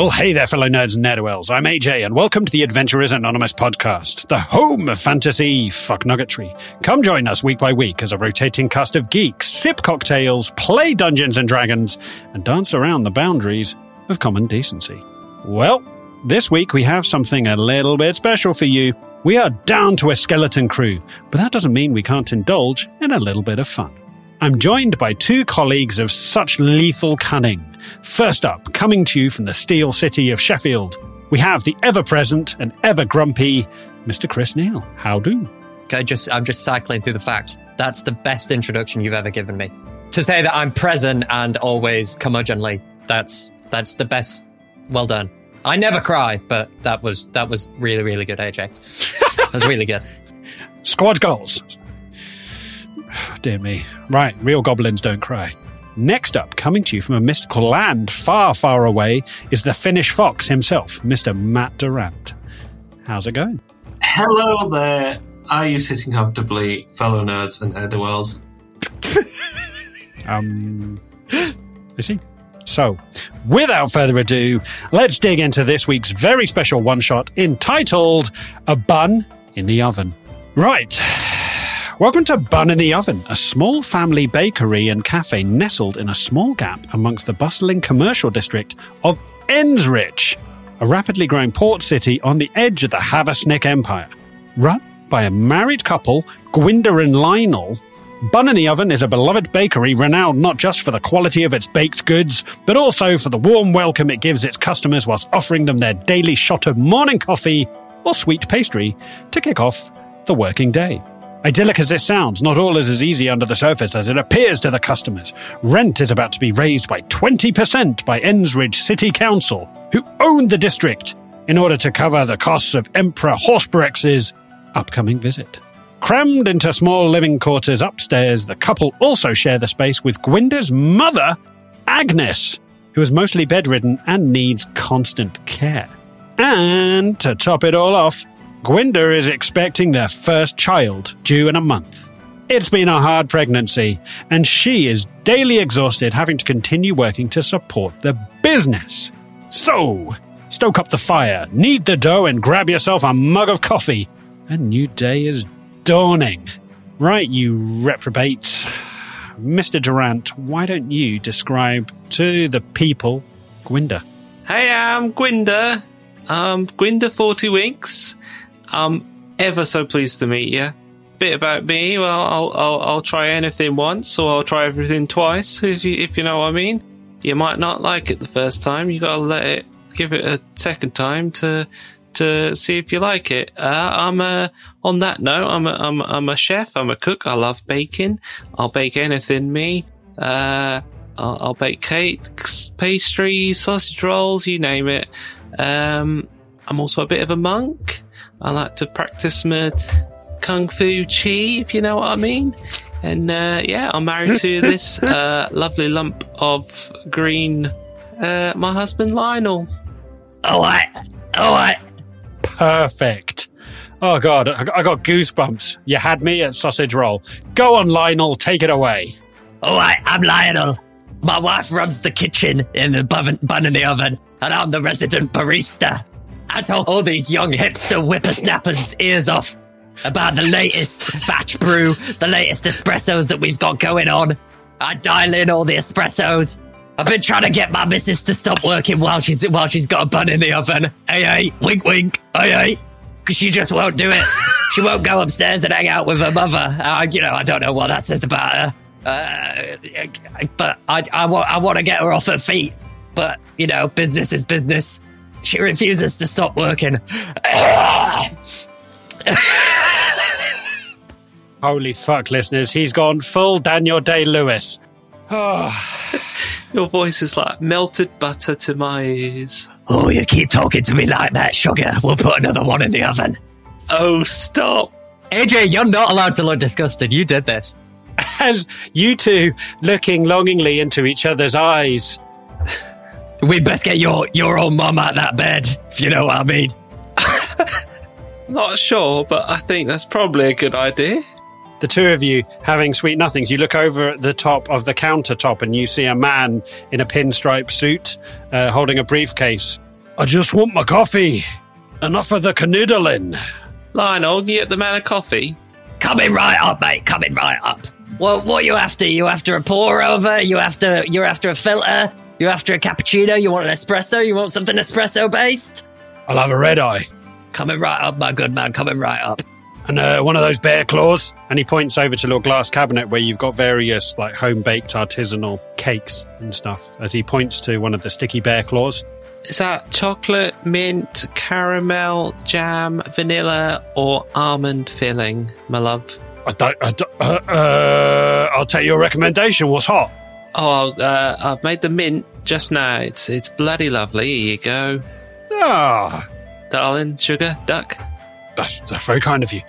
Well, hey there, fellow nerds and nerdwells. I'm AJ, and welcome to the Adventurers Anonymous podcast, the home of fantasy fuck nuggetry. Come join us week by week as a rotating cast of geeks sip cocktails, play Dungeons and Dragons, and dance around the boundaries of common decency. Well, this week we have something a little bit special for you. We are down to a skeleton crew, but that doesn't mean we can't indulge in a little bit of fun. I'm joined by two colleagues of such lethal cunning. First up, coming to you from the steel city of Sheffield, we have the ever present and ever grumpy Mr. Chris Neal. How do? I just I'm just cycling through the facts. That's the best introduction you've ever given me. To say that I'm present and always curmudgeonly, that's that's the best. Well done. I never cry, but that was that was really really good, AJ. that was really good. Squad goals. Dear me. Right, real goblins don't cry. Next up, coming to you from a mystical land far, far away, is the Finnish fox himself, Mr. Matt Durant. How's it going? Hello there. Are you sitting comfortably, fellow nerds and nerdwells? Um, is he? So, without further ado, let's dig into this week's very special one shot entitled A Bun in the Oven. Right. Welcome to Bun in the Oven, a small family bakery and cafe nestled in a small gap amongst the bustling commercial district of Ensridge, a rapidly growing port city on the edge of the Haversnick Empire. Run by a married couple, Gwynda and Lionel, Bun in the Oven is a beloved bakery renowned not just for the quality of its baked goods, but also for the warm welcome it gives its customers whilst offering them their daily shot of morning coffee or sweet pastry to kick off the working day. Idyllic as this sounds, not all is as easy under the surface as it appears to the customers. Rent is about to be raised by 20% by Ensridge City Council, who own the district, in order to cover the costs of Emperor Hausperax's upcoming visit. Crammed into small living quarters upstairs, the couple also share the space with Gwynda's mother, Agnes, who is mostly bedridden and needs constant care. And to top it all off, Gwynda is expecting their first child due in a month. It's been a hard pregnancy, and she is daily exhausted having to continue working to support the business. So, stoke up the fire, knead the dough, and grab yourself a mug of coffee. A new day is dawning. Right, you reprobates. Mr. Durant, why don't you describe to the people Gwynda? Hey, I'm Gwynda. Um, Gwynda Forty Winks. I'm ever so pleased to meet you. Bit about me. Well, I'll I'll, I'll try anything once, or I'll try everything twice. If you if you know what I mean. You might not like it the first time. You gotta let it, give it a second time to to see if you like it. Uh, I'm a, on that note, I'm a, I'm, I'm a chef. I'm a cook. I love baking. I'll bake anything, me. Uh, I'll, I'll bake cakes, pastries, sausage rolls, you name it. Um, I'm also a bit of a monk. I like to practice my kung fu chi, if you know what I mean. And uh, yeah, I'm married to this uh, lovely lump of green. Uh, my husband Lionel. All right, all right. Perfect. Oh god, I I got goosebumps. You had me at sausage roll. Go on, Lionel, take it away. All right, I'm Lionel. My wife runs the kitchen in the bun, bun in the oven, and I'm the resident barista. I told all these young hipster whippersnappers' ears off about the latest batch brew, the latest espressos that we've got going on. I dial in all the espressos. I've been trying to get my missus to stop working while she's while she's got a bun in the oven. Hey, hey, wink, wink. Hey, hey. 'Cause She just won't do it. she won't go upstairs and hang out with her mother. Uh, you know, I don't know what that says about her. Uh, but I, I, want, I want to get her off her feet. But, you know, business is business. She refuses to stop working. Holy fuck, listeners, he's gone full Daniel Day Lewis. Your voice is like melted butter to my ears. oh, you keep talking to me like that, sugar. We'll put another one in the oven. Oh, stop. AJ, you're not allowed to look disgusted. You did this. As you two looking longingly into each other's eyes. We'd best get your, your old mum out that bed, if you know what I mean. Not sure, but I think that's probably a good idea. The two of you having sweet nothings. You look over at the top of the countertop and you see a man in a pinstripe suit uh, holding a briefcase I just want my coffee. Enough of the canoodling. Lionel, you get the man a coffee? Coming right up, mate. Coming right up. Well, what you after? You after a pour over? You after you're after a filter? You after a cappuccino? You want an espresso? You want something espresso based? I'll have a red eye. Coming right up, my good man. Coming right up. And uh, one of those bear claws. And he points over to a little glass cabinet where you've got various like home baked artisanal cakes and stuff. As he points to one of the sticky bear claws. Is that chocolate, mint, caramel, jam, vanilla, or almond filling, my love? I don't. I don't uh, uh, I'll take your recommendation. What's hot? Oh, uh, I've made the mint just now. It's it's bloody lovely. Here you go, Ah, darling. Sugar, duck. that's, that's very kind of you.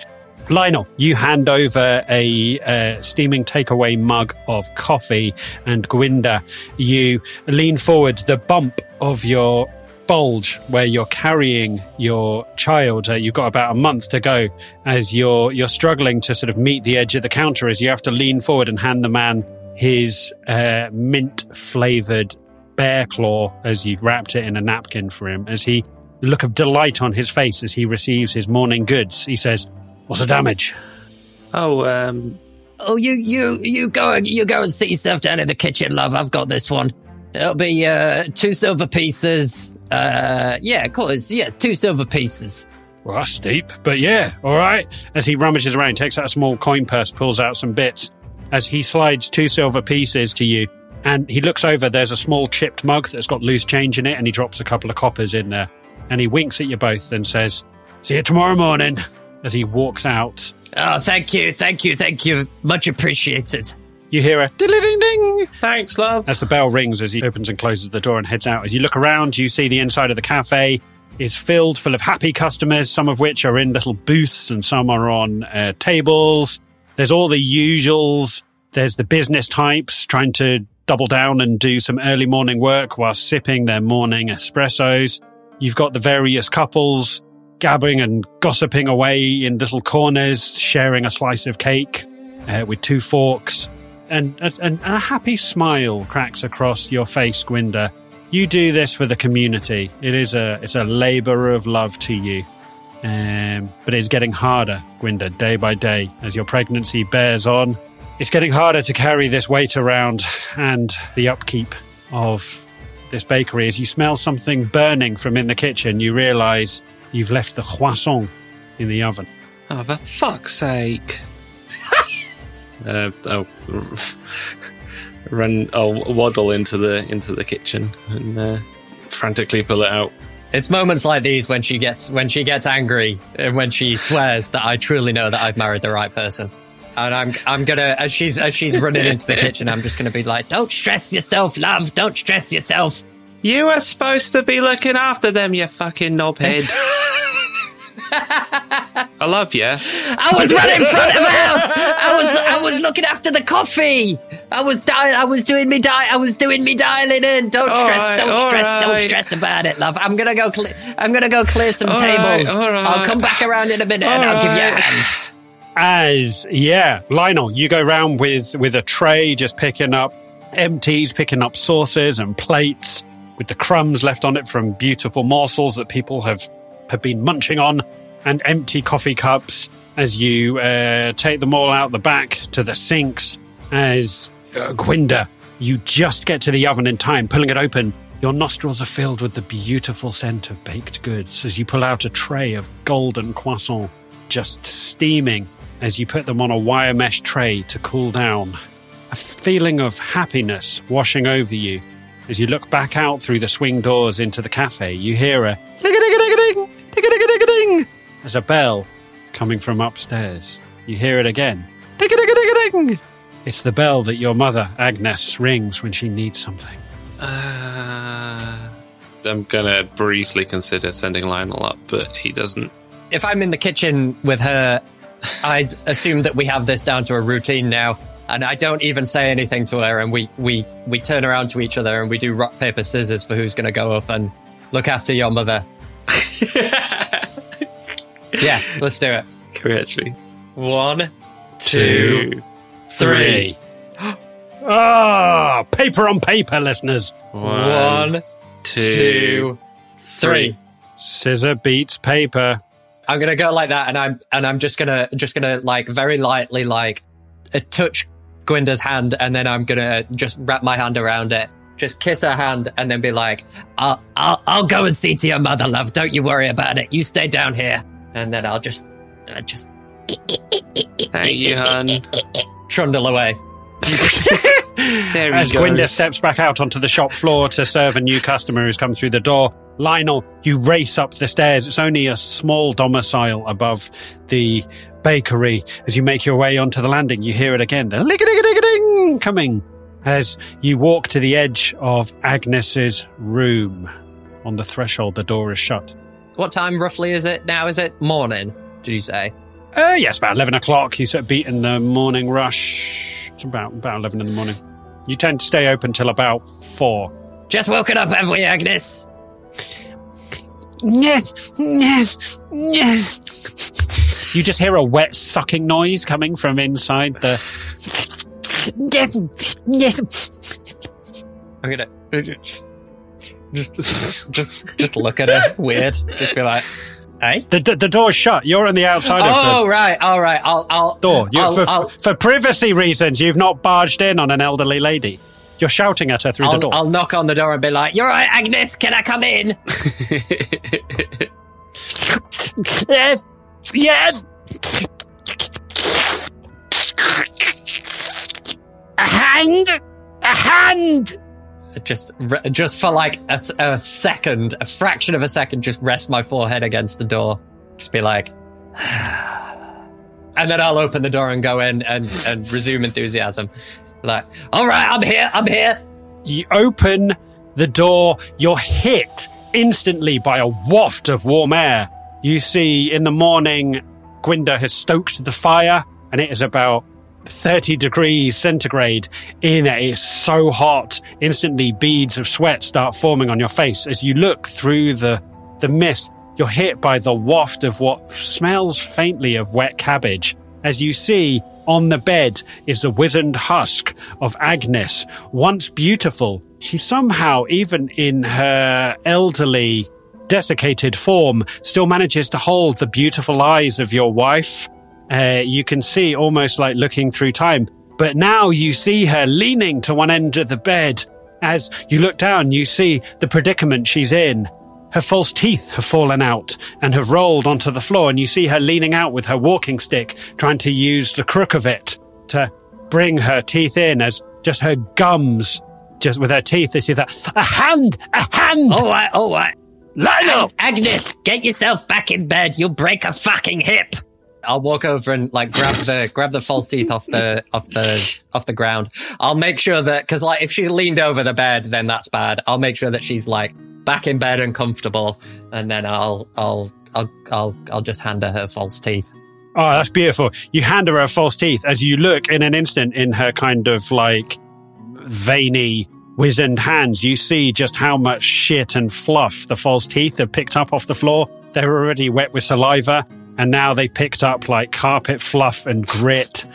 Lionel, you hand over a uh, steaming takeaway mug of coffee, and Gwynda, you lean forward. The bump of your bulge where you're carrying your child. Uh, you've got about a month to go as you're you're struggling to sort of meet the edge of the counter as you have to lean forward and hand the man his uh, mint flavored bear claw as you've wrapped it in a napkin for him. As he the look of delight on his face as he receives his morning goods, he says, "What's the damage?" Oh, um, Oh, you you you go you go and sit yourself down in the kitchen, love. I've got this one. It'll be uh, two silver pieces. Uh, yeah, of course. Yeah, two silver pieces. Well, that's steep, but yeah, all right. As he rummages around, takes out a small coin purse, pulls out some bits. As he slides two silver pieces to you, and he looks over, there's a small chipped mug that's got loose change in it, and he drops a couple of coppers in there. And he winks at you both and says, See you tomorrow morning. As he walks out, Oh, thank you, thank you, thank you. Much appreciated. you hear a ding ding ding thanks, love. as the bell rings as he opens and closes the door and heads out. As you look around, you see the inside of the cafe is filled full of happy customers, some of which are in little booths and some are on uh, tables. There's all the usuals. There's the business types trying to double down and do some early morning work while sipping their morning espressos. You've got the various couples gabbing and gossiping away in little corners, sharing a slice of cake uh, with two forks and, and, and a happy smile cracks across your face, Gwynda. You do this for the community. It is a it's a labour of love to you, um, but it's getting harder, Gwynda, day by day as your pregnancy bears on. It's getting harder to carry this weight around and the upkeep of this bakery. As you smell something burning from in the kitchen, you realise you've left the croissant in the oven. Oh, for fuck's sake. uh, I'll run, I'll waddle into the, into the kitchen and, uh, frantically pull it out. It's moments like these when she gets when she gets angry and when she swears that I truly know that I've married the right person. And I'm I'm gonna as she's as she's running into the kitchen, I'm just gonna be like, "Don't stress yourself, love. Don't stress yourself." You were supposed to be looking after them, you fucking knobhead. I love you. I was running front of house. I was I was looking after the coffee. I was di- I was doing me di- I was doing me dialing in. Don't All stress. right, don't all stress. Don't stress about it, love. I'm gonna go. Cle- I'm gonna go clear some All tables. right, all I'll come back around in a minute and I'll give you a hand. As yeah, Lionel, you go round with with a tray, just picking up empties, picking up saucers and plates with the crumbs left on it from beautiful morsels that people have have been munching on, and empty coffee cups. As you uh, take them all out the back to the sinks, as uh, Gwynda, you just get to the oven in time, pulling it open. Your nostrils are filled with the beautiful scent of baked goods as you pull out a tray of golden croissant just steaming as you put them on a wire mesh tray to cool down. A feeling of happiness washing over you. As you look back out through the swing doors into the cafe, you hear a ding-a-ding-a-ding, ding-a-ding-a-ding, as a bell coming from upstairs. You hear it again. Ding-a-ding-a-ding-a-ding. It's the bell that your mother, Agnes, rings when she needs something. Uh, I'm gonna briefly consider sending Lionel up, but he doesn't. if I'm in the kitchen with her, I'd assume that we have this down to a routine now. And I don't even say anything to her, and we, we, we turn around to each other and we do rock, paper, scissors for who's going to go up and look after your mother. yeah, let's do it. Can we actually? One, Two, three. Ah, paper on paper, listeners. One, two, two, Three. Scissor beats paper. I'm gonna go like that, and I'm and I'm just gonna just gonna like very lightly like uh, touch Gwynda's hand, and then I'm gonna just wrap my hand around it, just kiss her hand, and then be like, "I'll I'll I'll go and see to your mother, love. Don't you worry about it. You stay down here." And then I'll just uh, just Thank you, hun. trundle away. There he As goes. Gwynda steps back out onto the shop floor to serve a new customer who's come through the door, Lionel, you race up the stairs. It's only a small domicile above the bakery. As you make your way onto the landing, you hear it again. The ling-a-ding-a-ding-a-ding coming as you walk to the edge of Agnes's room. On the threshold, the door is shut. What time roughly is it now? Is it morning? Did you say? Uh, yes, about 11 o'clock. You sort of beaten the morning rush. It's about, about 11 in the morning. You tend to stay open till about 4. Just woken up, have we, Agnes? Yes, yes, yes. You just hear a wet sucking noise coming from inside the. Yes, yes. I'm gonna just just just, look at her weird. Just be like, hey. The, the, the door's shut. You're on the outside of it. Oh of right, all right. I'll I'll door. You, I'll, for, I'll, for privacy reasons, you've not barged in on an elderly lady. You're shouting at her through the I'll, door. I'll knock on the door and be like, "You're right, Agnes. Can I come in?" Yes, yes. A hand, a hand. Just just for like a second, a fraction of a second, just rest my forehead against the door. Just be like, and then I'll open the door and go in and and resume enthusiasm. Like, all right, I'm here. I'm here. You open the door, you're hit instantly by a waft of warm air. You see in the morning, Gwynda has stoked the fire, and it is about 30 degrees centigrade in it. It's so hot. Instantly, beads of sweat start forming on your face. As you look through the, the mist, you're hit by the waft of what smells faintly of wet cabbage. As you see on the bed is the wizened husk of Agnes, once beautiful. She somehow, even in her elderly, desiccated form, still manages to hold the beautiful eyes of your wife. Uh, you can see almost like looking through time. But now you see her leaning to one end of the bed. As you look down, you see the predicament she's in. Her false teeth have fallen out and have rolled onto the floor, and you see her leaning out with her walking stick, trying to use the crook of it to bring her teeth in as just her gums, just with her teeth, this is a, a hand, a hand! All right, all right. Lionel! Agnes, get yourself back in bed. You'll break a fucking hip. I'll walk over and like grab the grab the false teeth off the off the off the ground. I'll make sure that because like if she leaned over the bed, then that's bad. I'll make sure that she's like back in bed and comfortable, and then I'll I'll I'll I'll I'll just hand her her false teeth. Oh, that's beautiful. You hand her her false teeth as you look in an instant in her kind of like veiny, wizened hands. You see just how much shit and fluff the false teeth have picked up off the floor. They're already wet with saliva, and now they've picked up like carpet fluff and grit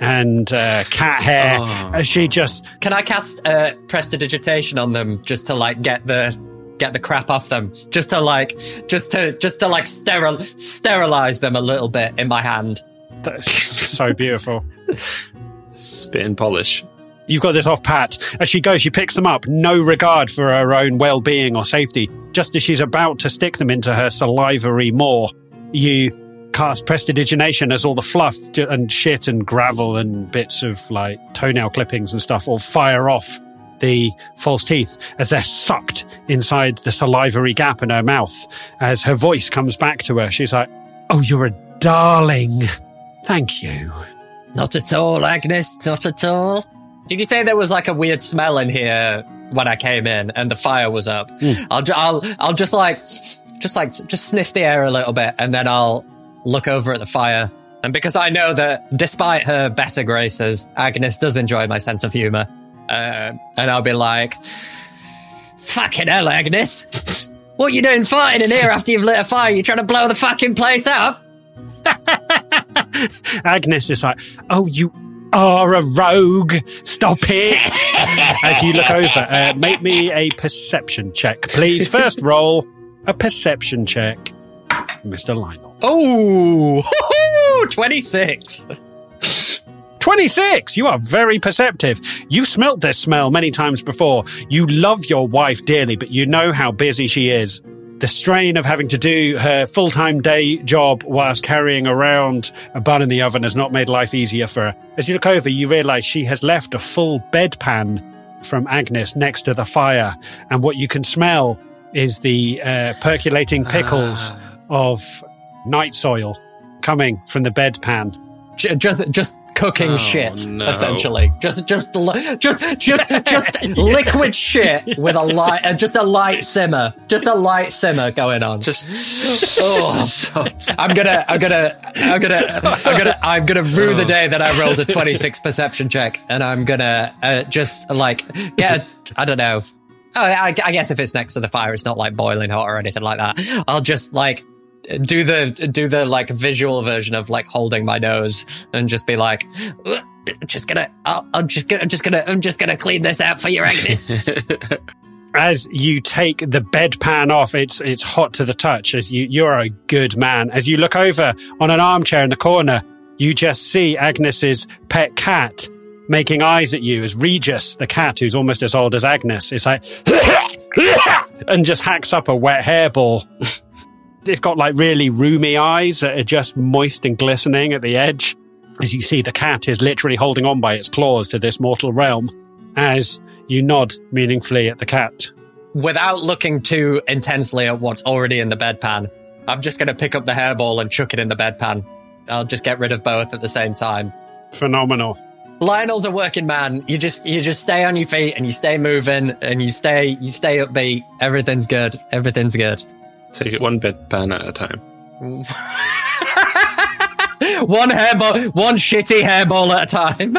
and uh, cat hair. Oh. She just Can I cast uh, prestidigitation on them just to like get the get the crap off them, just to like just to just to like sterile sterilize them a little bit in my hand. that's so beautiful. Spit and polish. You've got this off pat. As she goes, she picks them up, no regard for her own well being or safety. Just as she's about to stick them into her salivary maw, you cast prestidigination as all the fluff and shit and gravel and bits of like toenail clippings and stuff all fire off the false teeth as they're sucked inside the salivary gap in her mouth. As her voice comes back to her, she's like, Oh, you're a darling. Thank you. Not at all, Agnes. Not at all. Did you say there was like a weird smell in here when I came in and the fire was up? Hmm. I'll, ju- I'll, I'll just like, just like, just sniff the air a little bit and then I'll look over at the fire. And because I know that despite her better graces, Agnes does enjoy my sense of humor. Uh, and I'll be like, fucking hell, Agnes. What you doing fighting in here after you've lit a fire? You trying to blow the fucking place up? Agnes is like, "Oh, you are a rogue. Stop it!" As you look over, uh, make me a perception check, please. First roll. a perception check, Mr. Lionel. Oh, 26. 26! You are very perceptive. You've smelt this smell many times before. You love your wife dearly, but you know how busy she is. The strain of having to do her full time day job whilst carrying around a bun in the oven has not made life easier for her. As you look over, you realise she has left a full bedpan from Agnes next to the fire, and what you can smell is the uh, percolating pickles of night soil coming from the bedpan. Just, just cooking Oh, shit, no. essentially. Just, just, just, just, just liquid shit with a light, uh, just a light simmer, just a light simmer going on. Just Oh. so I'm gonna, I'm gonna, I'm gonna, I'm gonna, I'm gonna rue the day that I rolled a 26 perception check, and I'm gonna uh, just like get, a, I don't know. Oh, I, I guess if it's next to the fire, it's not like boiling hot or anything like that. I'll just like do the do the like visual version of like holding my nose and just be like, just gonna, I'll, I'm just gonna, I'm just gonna, I'm just gonna clean this out for you, Agnes. as you take the bedpan off, it's it's hot to the touch. As you you're a good man. As you look over on an armchair in the corner, you just see Agnes's pet cat making eyes at you as Regis, the cat who's almost as old as Agnes, is like and just hacks up a wet hairball. It's got like really roomy eyes that are just moist and glistening at the edge. As you see, the cat is literally holding on by its claws to this mortal realm. As you nod meaningfully at the cat. Without looking too intensely at what's already in the bedpan, I'm just gonna pick up the hairball and chuck it in the bedpan. I'll just get rid of both at the same time. Phenomenal. Lionel's a working man. You just you just stay on your feet and you stay moving and you stay you stay upbeat. Everything's good. Everything's good. Take it one bedpan at a time. one hairball, one shitty hairball at a time.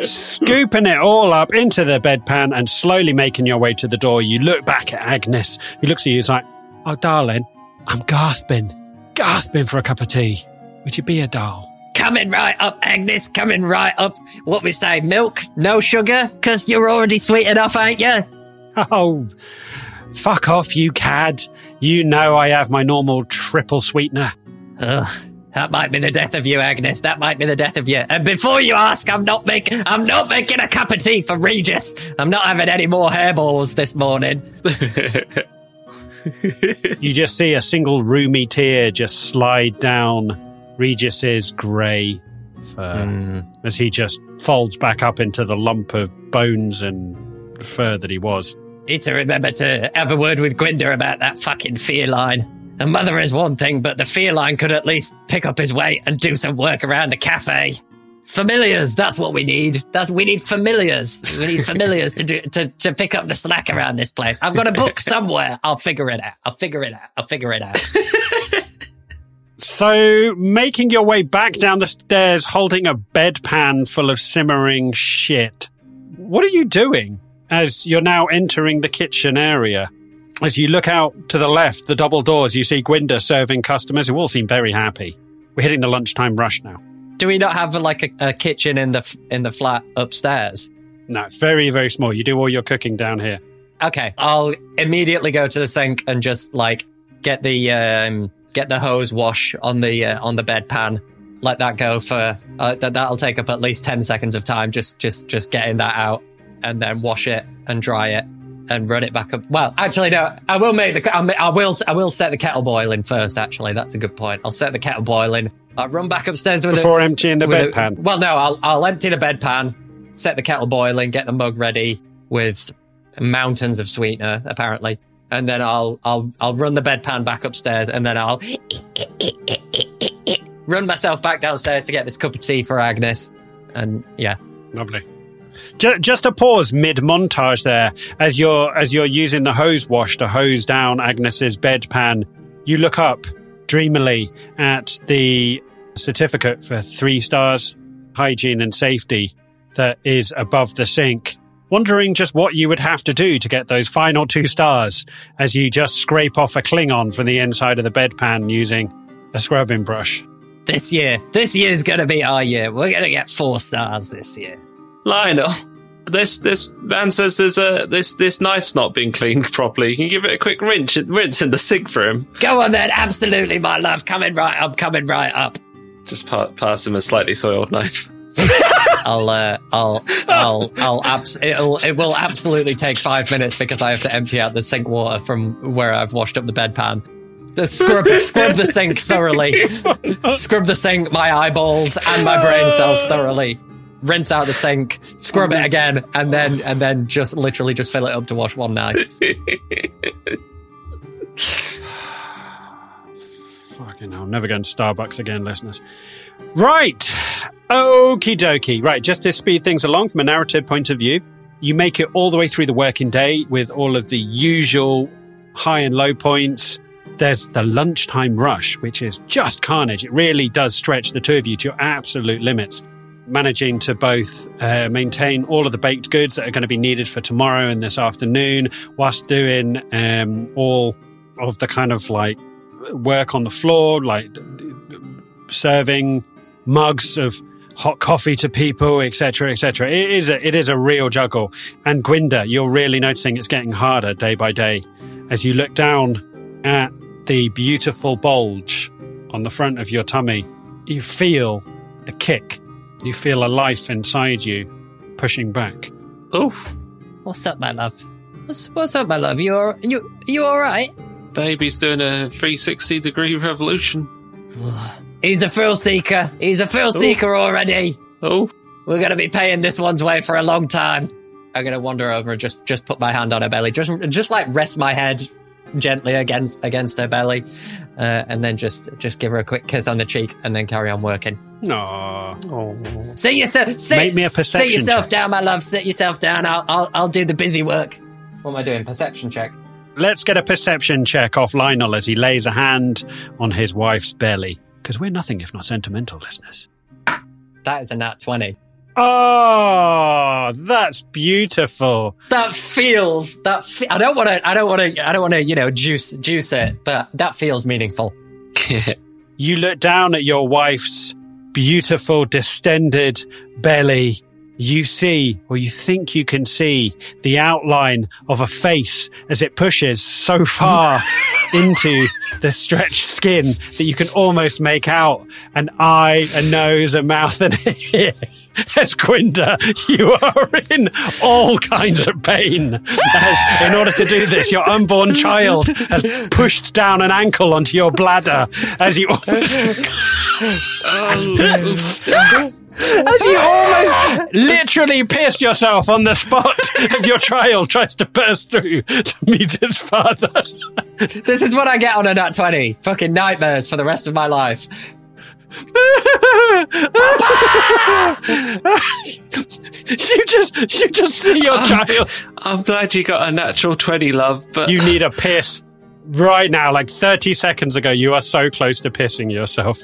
Scooping it all up into the bedpan and slowly making your way to the door, you look back at Agnes, who looks at you and is like, Oh, darling, I'm gasping, gasping for a cup of tea. Would you be a doll? coming right up, Agnes. Coming right up. What we say? Milk, no sugar, because you're already sweet enough, ain't you? Oh, fuck off, you cad. You know I have my normal triple sweetener. Ugh. That might be the death of you, Agnes. That might be the death of you. And before you ask, I'm not making I'm not making a cup of tea for Regis. I'm not having any more hairballs this morning. You just see a single roomy tear just slide down Regis's grey fur hmm. as he just folds back up into the lump of bones and fur that he was. Need to remember to have a word with Gwynda about that fucking feline. A mother is one thing, but the feline could at least pick up his weight and do some work around the cafe. Familiars, that's what we need. That's we need familiars. We need familiars to do to, to pick up the slack around this place. I've got a book somewhere. I'll figure it out. I'll figure it out. I'll figure it out. So, making your way back down the stairs holding a bedpan full of simmering shit. What are you doing as you're now entering the kitchen area? As you look out to the left, the double doors, you see Gwynda serving customers who all seem very happy. We're hitting the lunchtime rush now. Do we not have like a, a kitchen in the in the flat upstairs? No, it's very, very small. You do all your cooking down here. Okay, I'll immediately go to the sink and just like get the um, get the hose wash on the uh, on the bedpan. Let that go for uh, that. That'll take up at least ten seconds of time. Just just just getting that out and then wash it and dry it and run it back up. Well, actually, no. I will make the. I'll I will. Set the kettle boiling first. Actually, that's a good point. I'll set the kettle boiling. I'll run back upstairs with Before a, emptying the bedpan. well, no. I'll I'll empty the bedpan, set the kettle boiling, get the mug ready with mountains of sweetener, apparently, and then I'll I'll I'll run the bedpan back upstairs, and then I'll run myself back downstairs to get this cup of tea for Agnes, and yeah. Lovely. Ju- Just a pause mid montage there as you're as you're using the hose wash to hose down Agnes's bedpan. You look up dreamily at the certificate for three stars hygiene and safety that is above the sink, wondering just what you would have to do to get those final two stars as you just scrape off a Klingon from the inside of the bedpan using a scrubbing brush. This year, this year's gonna be our year. We're gonna get four stars this year. Lionel, this this man says there's a this this knife's not been cleaned properly. You Can give it a quick rinse rinse in the sink for him? Go on then, absolutely, my love. Coming right up, coming right up. Just pa- pass him a slightly soiled knife. I'll, uh, I'll, I'll, I'll, abs- it'll, it will absolutely take five minutes because I have to empty out the sink water from where I've washed up the bedpan. The scrub, scrub the sink thoroughly. Scrub the sink, my eyeballs and my brain cells thoroughly. Rinse out the sink, scrub it again, and then, and then just literally just fill it up to wash one knife. Fucking hell, never going to Starbucks again, listeners. Right. Okie dokie. Right, just to speed things along from a narrative point of view, you make it all the way through the working day with all of the usual high and low points. There's the lunchtime rush, which is just carnage. It really does stretch the two of you to your absolute limits. Managing to both uh, maintain all of the baked goods that are going to be needed for tomorrow and this afternoon, whilst doing um, all of the kind of like work on the floor, like serving mugs of hot coffee to people, etc., etc. It is a, it is a real juggle. And Gwynda, you're really noticing it's getting harder day by day as you look down at the beautiful bulge on the front of your tummy. You feel a kick. You feel a life inside you pushing back. Oh, What's up, my love? What's, what's up, my love? You are you, you alright? baby's doing a 360 degree revolution. He's a thrill seeker. He's a thrill seeker already. Oh, We're gonna be paying this one's way for a long time. I'm gonna wander over and just just put my hand on her belly, just just like rest my head gently against against her belly, uh, and then just just give her a quick kiss on the cheek, and then carry on working. No. oh. Sit yourself. Sit, Make me a perception Sit yourself check. down, my love. Sit yourself down. I'll I'll I'll do the busy work. What am I doing? Perception check. Let's get a perception check off Lionel as he lays a hand on his wife's belly. Because we're nothing if not sentimental, listeners. That is a nat twenty. Oh, that's beautiful. That feels that. Fe- I don't want to. I don't want to. I don't want to. You know, juice juice it. But that feels meaningful. You look down at your wife's beautiful, distended belly. You see, or you think you can see, the outline of a face as it pushes so far into the stretched skin that you can almost make out an eye, a nose, a mouth, and an ear. As Gwynda, you are in all kinds of pain. As, in order to do this, your unborn child has pushed down an ankle onto your bladder as you as you almost literally piss yourself on the spot as your child tries to burst through to meet its father. This is what I get on a nat twenty. Fucking nightmares for the rest of my life. you just you just see your child. I'm glad you got a natural 20, love, but You need a piss right now. Like 30 seconds ago, you are so close to pissing yourself.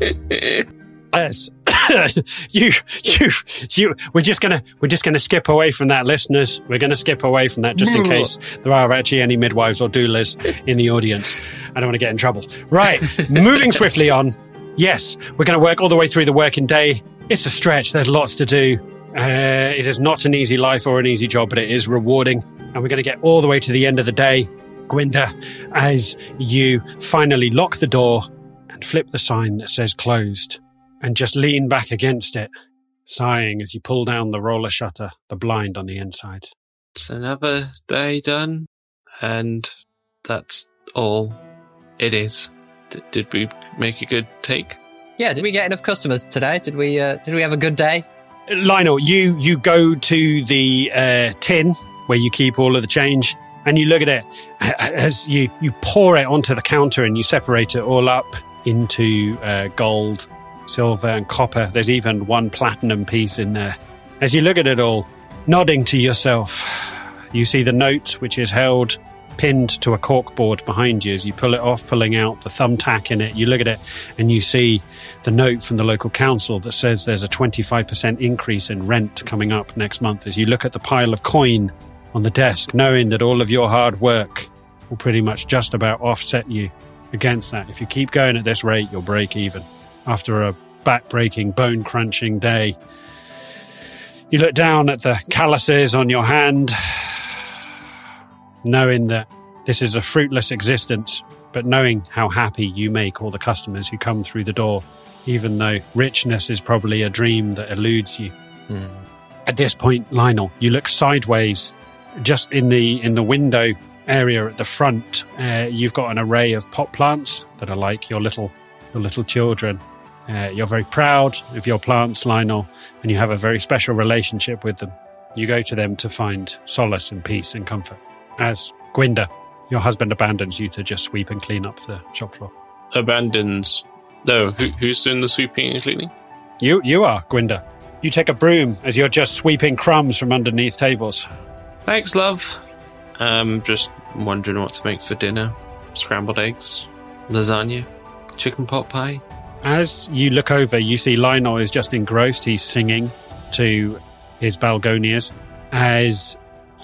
Yes. you, you, you, we're just gonna, we're just gonna skip away from that, listeners. We're gonna skip away from that just in case there are actually any midwives or doulas in the audience. I don't want to get in trouble. Right. Moving swiftly on. Yes, we're gonna work all the way through the working day. It's a stretch. There's lots to do. Uh, it is not an easy life or an easy job, but it is rewarding. And we're gonna get all the way to the end of the day. Gwynda, as you finally lock the door and flip the sign that says closed and just lean back against it, sighing as you pull down the roller shutter, the blind on the inside. it's another day done, and that's all it is. D- did we make a good take? Yeah, did we get enough customers today? Did we? Uh, did we have a good day? Lionel, you you go to the uh, tin where you keep all of the change, and you look at it as you you pour it onto the counter and you separate it all up into uh, gold, silver, and copper. There's even one platinum piece in there. As you look at it all, nodding to yourself, you see the note which is held pinned to a corkboard behind you as you pull it off, pulling out the thumbtack in it. You look at it and you see the note from the local council that says there's a 25% increase in rent coming up next month. As you look at the pile of coin on the desk, knowing that all of your hard work will pretty much just about offset you against that. If you keep going at this rate, you'll break even. After a back breaking, bone crunching day, You look down at the calluses on your hand, knowing that this is a fruitless existence, but knowing how happy you make all the customers who come through the door, even though richness is probably a dream that eludes you. At this point, Lionel, you look sideways, just in the in the window area at the front. Uh, you've got an array of pot plants that are like your little your little children. Uh, you're very proud of your plants, Lionel, and you have a very special relationship with them. You go to them to find solace and peace and comfort. As Gwynda, your husband abandons you to just sweep and clean up the shop floor. Abandons. No, who, who's doing the sweeping and cleaning? You you are Gwynda. You take a broom as you're just sweeping crumbs from underneath tables. Thanks, love. Um, just wondering what to make for dinner. Scrambled eggs, lasagna, chicken pot pie. As you look over, you see Lionel is just engrossed. He's singing to his begonias as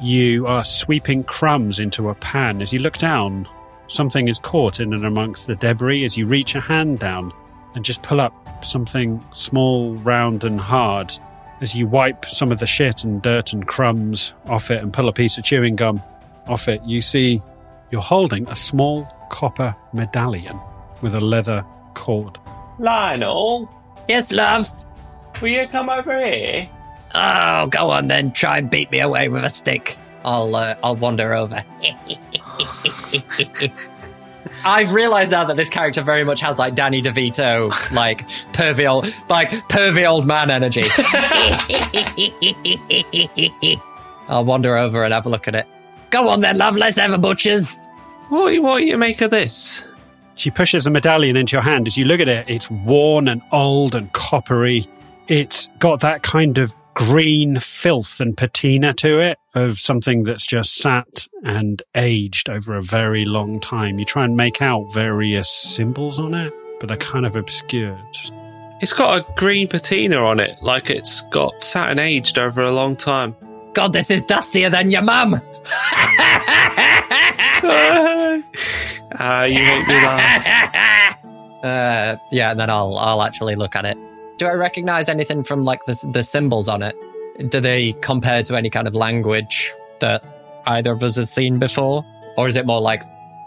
you are sweeping crumbs into a pan. As you look down, something is caught in and amongst the debris. As you reach a hand down and just pull up something small, round, and hard, as you wipe some of the shit and dirt and crumbs off it and pull a piece of chewing gum off it, you see you're holding a small copper medallion with a leather cord. Lionel, Yes, love. will you come over here? Oh, go on then. Try and beat me away with a stick. I'll uh, I'll wander over. I've realised now that this character very much has like Danny DeVito, like pervy old, like pervy old man energy. I'll wander over and have a look at it. Go on then, love. Let's have a butcher's. What, what do you make of this? She pushes the medallion into your hand. As you look at it, it's worn and old and coppery. It's got that kind of green filth and patina to it of something that's just sat and aged over a very long time. You try and make out various symbols on it, but they're kind of obscured. It's got a green patina on it, like it's got sat and aged over a long time. God, this is dustier than your mum. Ah, you make me laugh. uh, yeah, and then I'll I'll actually look at it. Do I recognize anything from like the the symbols on it? Do they compare to any kind of language that either of us has seen before, or is it more like,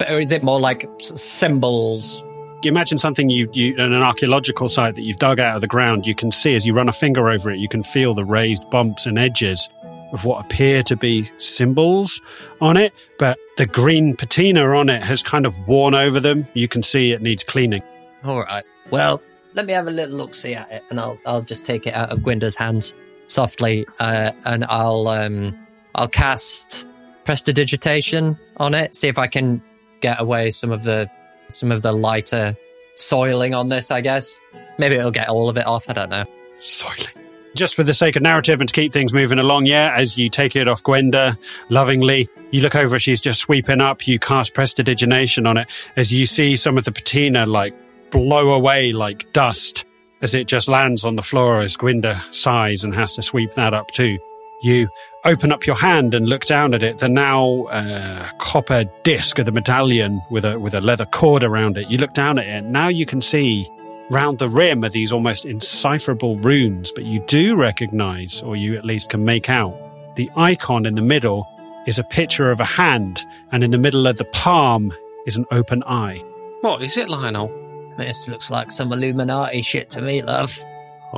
or is it more like s- symbols? You imagine something you, you in an archaeological site that you've dug out of the ground. You can see as you run a finger over it, you can feel the raised bumps and edges of what appear to be symbols on it, but the green patina on it has kind of worn over them. You can see it needs cleaning. All right. Well, let me have a little look see at it, and I'll I'll just take it out of Gwynda's hands softly, uh, and I'll um I'll cast prestidigitation on it, see if I can get away some of the some of the lighter soiling on this. I guess maybe it'll get all of it off. I don't know. Soiling. Just for the sake of narrative and to keep things moving along, yeah, as you take it off Gwynda lovingly, you look over, she's just sweeping up, you cast prestidigination on it as you see some of the patina like blow away like dust as it just lands on the floor as Gwynda sighs and has to sweep that up too. You open up your hand and look down at it. The now uh, copper disc of the medallion with a with a leather cord around it. You look down at it. Now you can see round the rim are these almost indecipherable runes, but you do recognize, or you at least can make out, the icon in the middle is a picture of a hand, and in the middle of the palm is an open eye. What is it, Lionel? This looks like some Illuminati shit to me, love.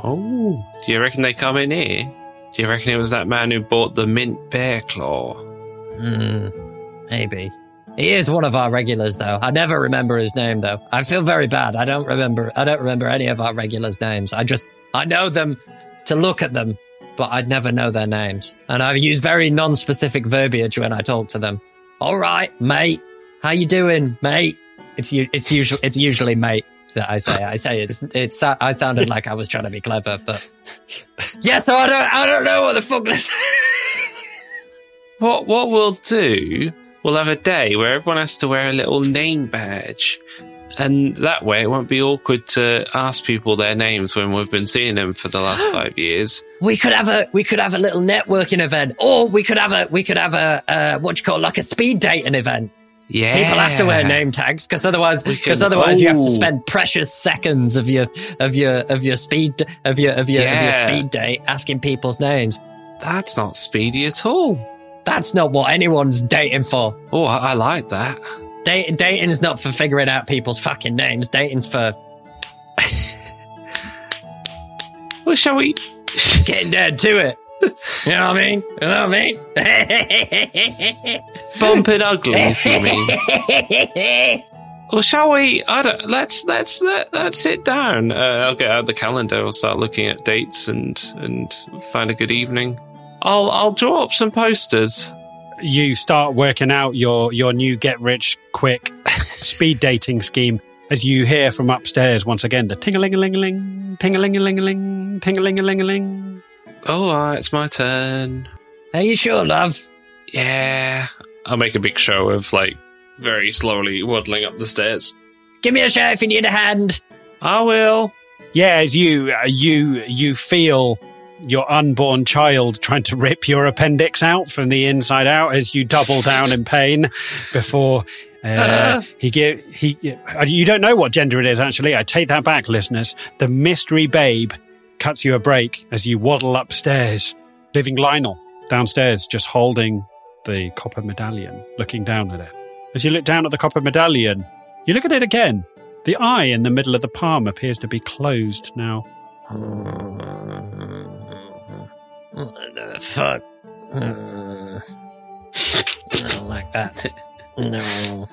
Oh, do you reckon they come in here? Do you reckon it was that man who bought the mint bear claw? Hmm, maybe. He is one of our regulars, though. I never remember his name, though. I feel very bad. I don't remember. I don't remember any of our regulars' names. I just I know them to look at them, but I'd never know their names. And I use very non-specific verbiage when I talk to them. All right, mate. How you doing, mate? It's it's usually it's usually mate that I say. I say it's it's. I sounded like I was trying to be clever, but yeah. So I don't I don't know what the fuck this. What what we'll do, we'll have a day where everyone has to wear a little name badge. And that way it won't be awkward to ask people their names when we've been seeing them for the last five years. We could have a we could have a little networking event, or we could have a we could have a uh, what you call like a speed dating event. Yeah. People have to wear name tags because otherwise, because otherwise you have to Oh. spend precious seconds of your of your of your speed of your of your of your speed date asking people's names. That's not speedy at all. That's not what anyone's dating for. Oh, I, I like that. Date, dating's not for figuring out people's fucking names. Dating's for Well, shall we? getting down to it. You know what I mean? You know what I mean? Bumping uglies, you mean? Well, shall we? I don't. Let's let's let, let's sit down. Uh, I'll get out the calendar. I'll start looking at dates and and find a good evening. I'll I'll draw up some posters. You start working out your, your new get rich quick speed dating scheme as you hear from upstairs once again the ting a ling a ling a ling, ting a ling a ling a ling, ting a ling a ling a ling. All right, it's my turn. Are you sure, love? Yeah, I'll make a big show of like very slowly waddling up the stairs. Give me a shout if you need a hand. I will. Yeah, as you uh, you you feel your unborn child trying to rip your appendix out from the inside out as you double down in pain before uh, he give he uh, you don't know what gender it is actually. I take that back, listeners. The mystery babe cuts you a break as you waddle upstairs, leaving Lionel downstairs just holding the copper medallion, looking down at it. As you look down at the copper medallion, you look at it again. The eye in the middle of the palm appears to be closed now. What the fuck? I don't like that. No.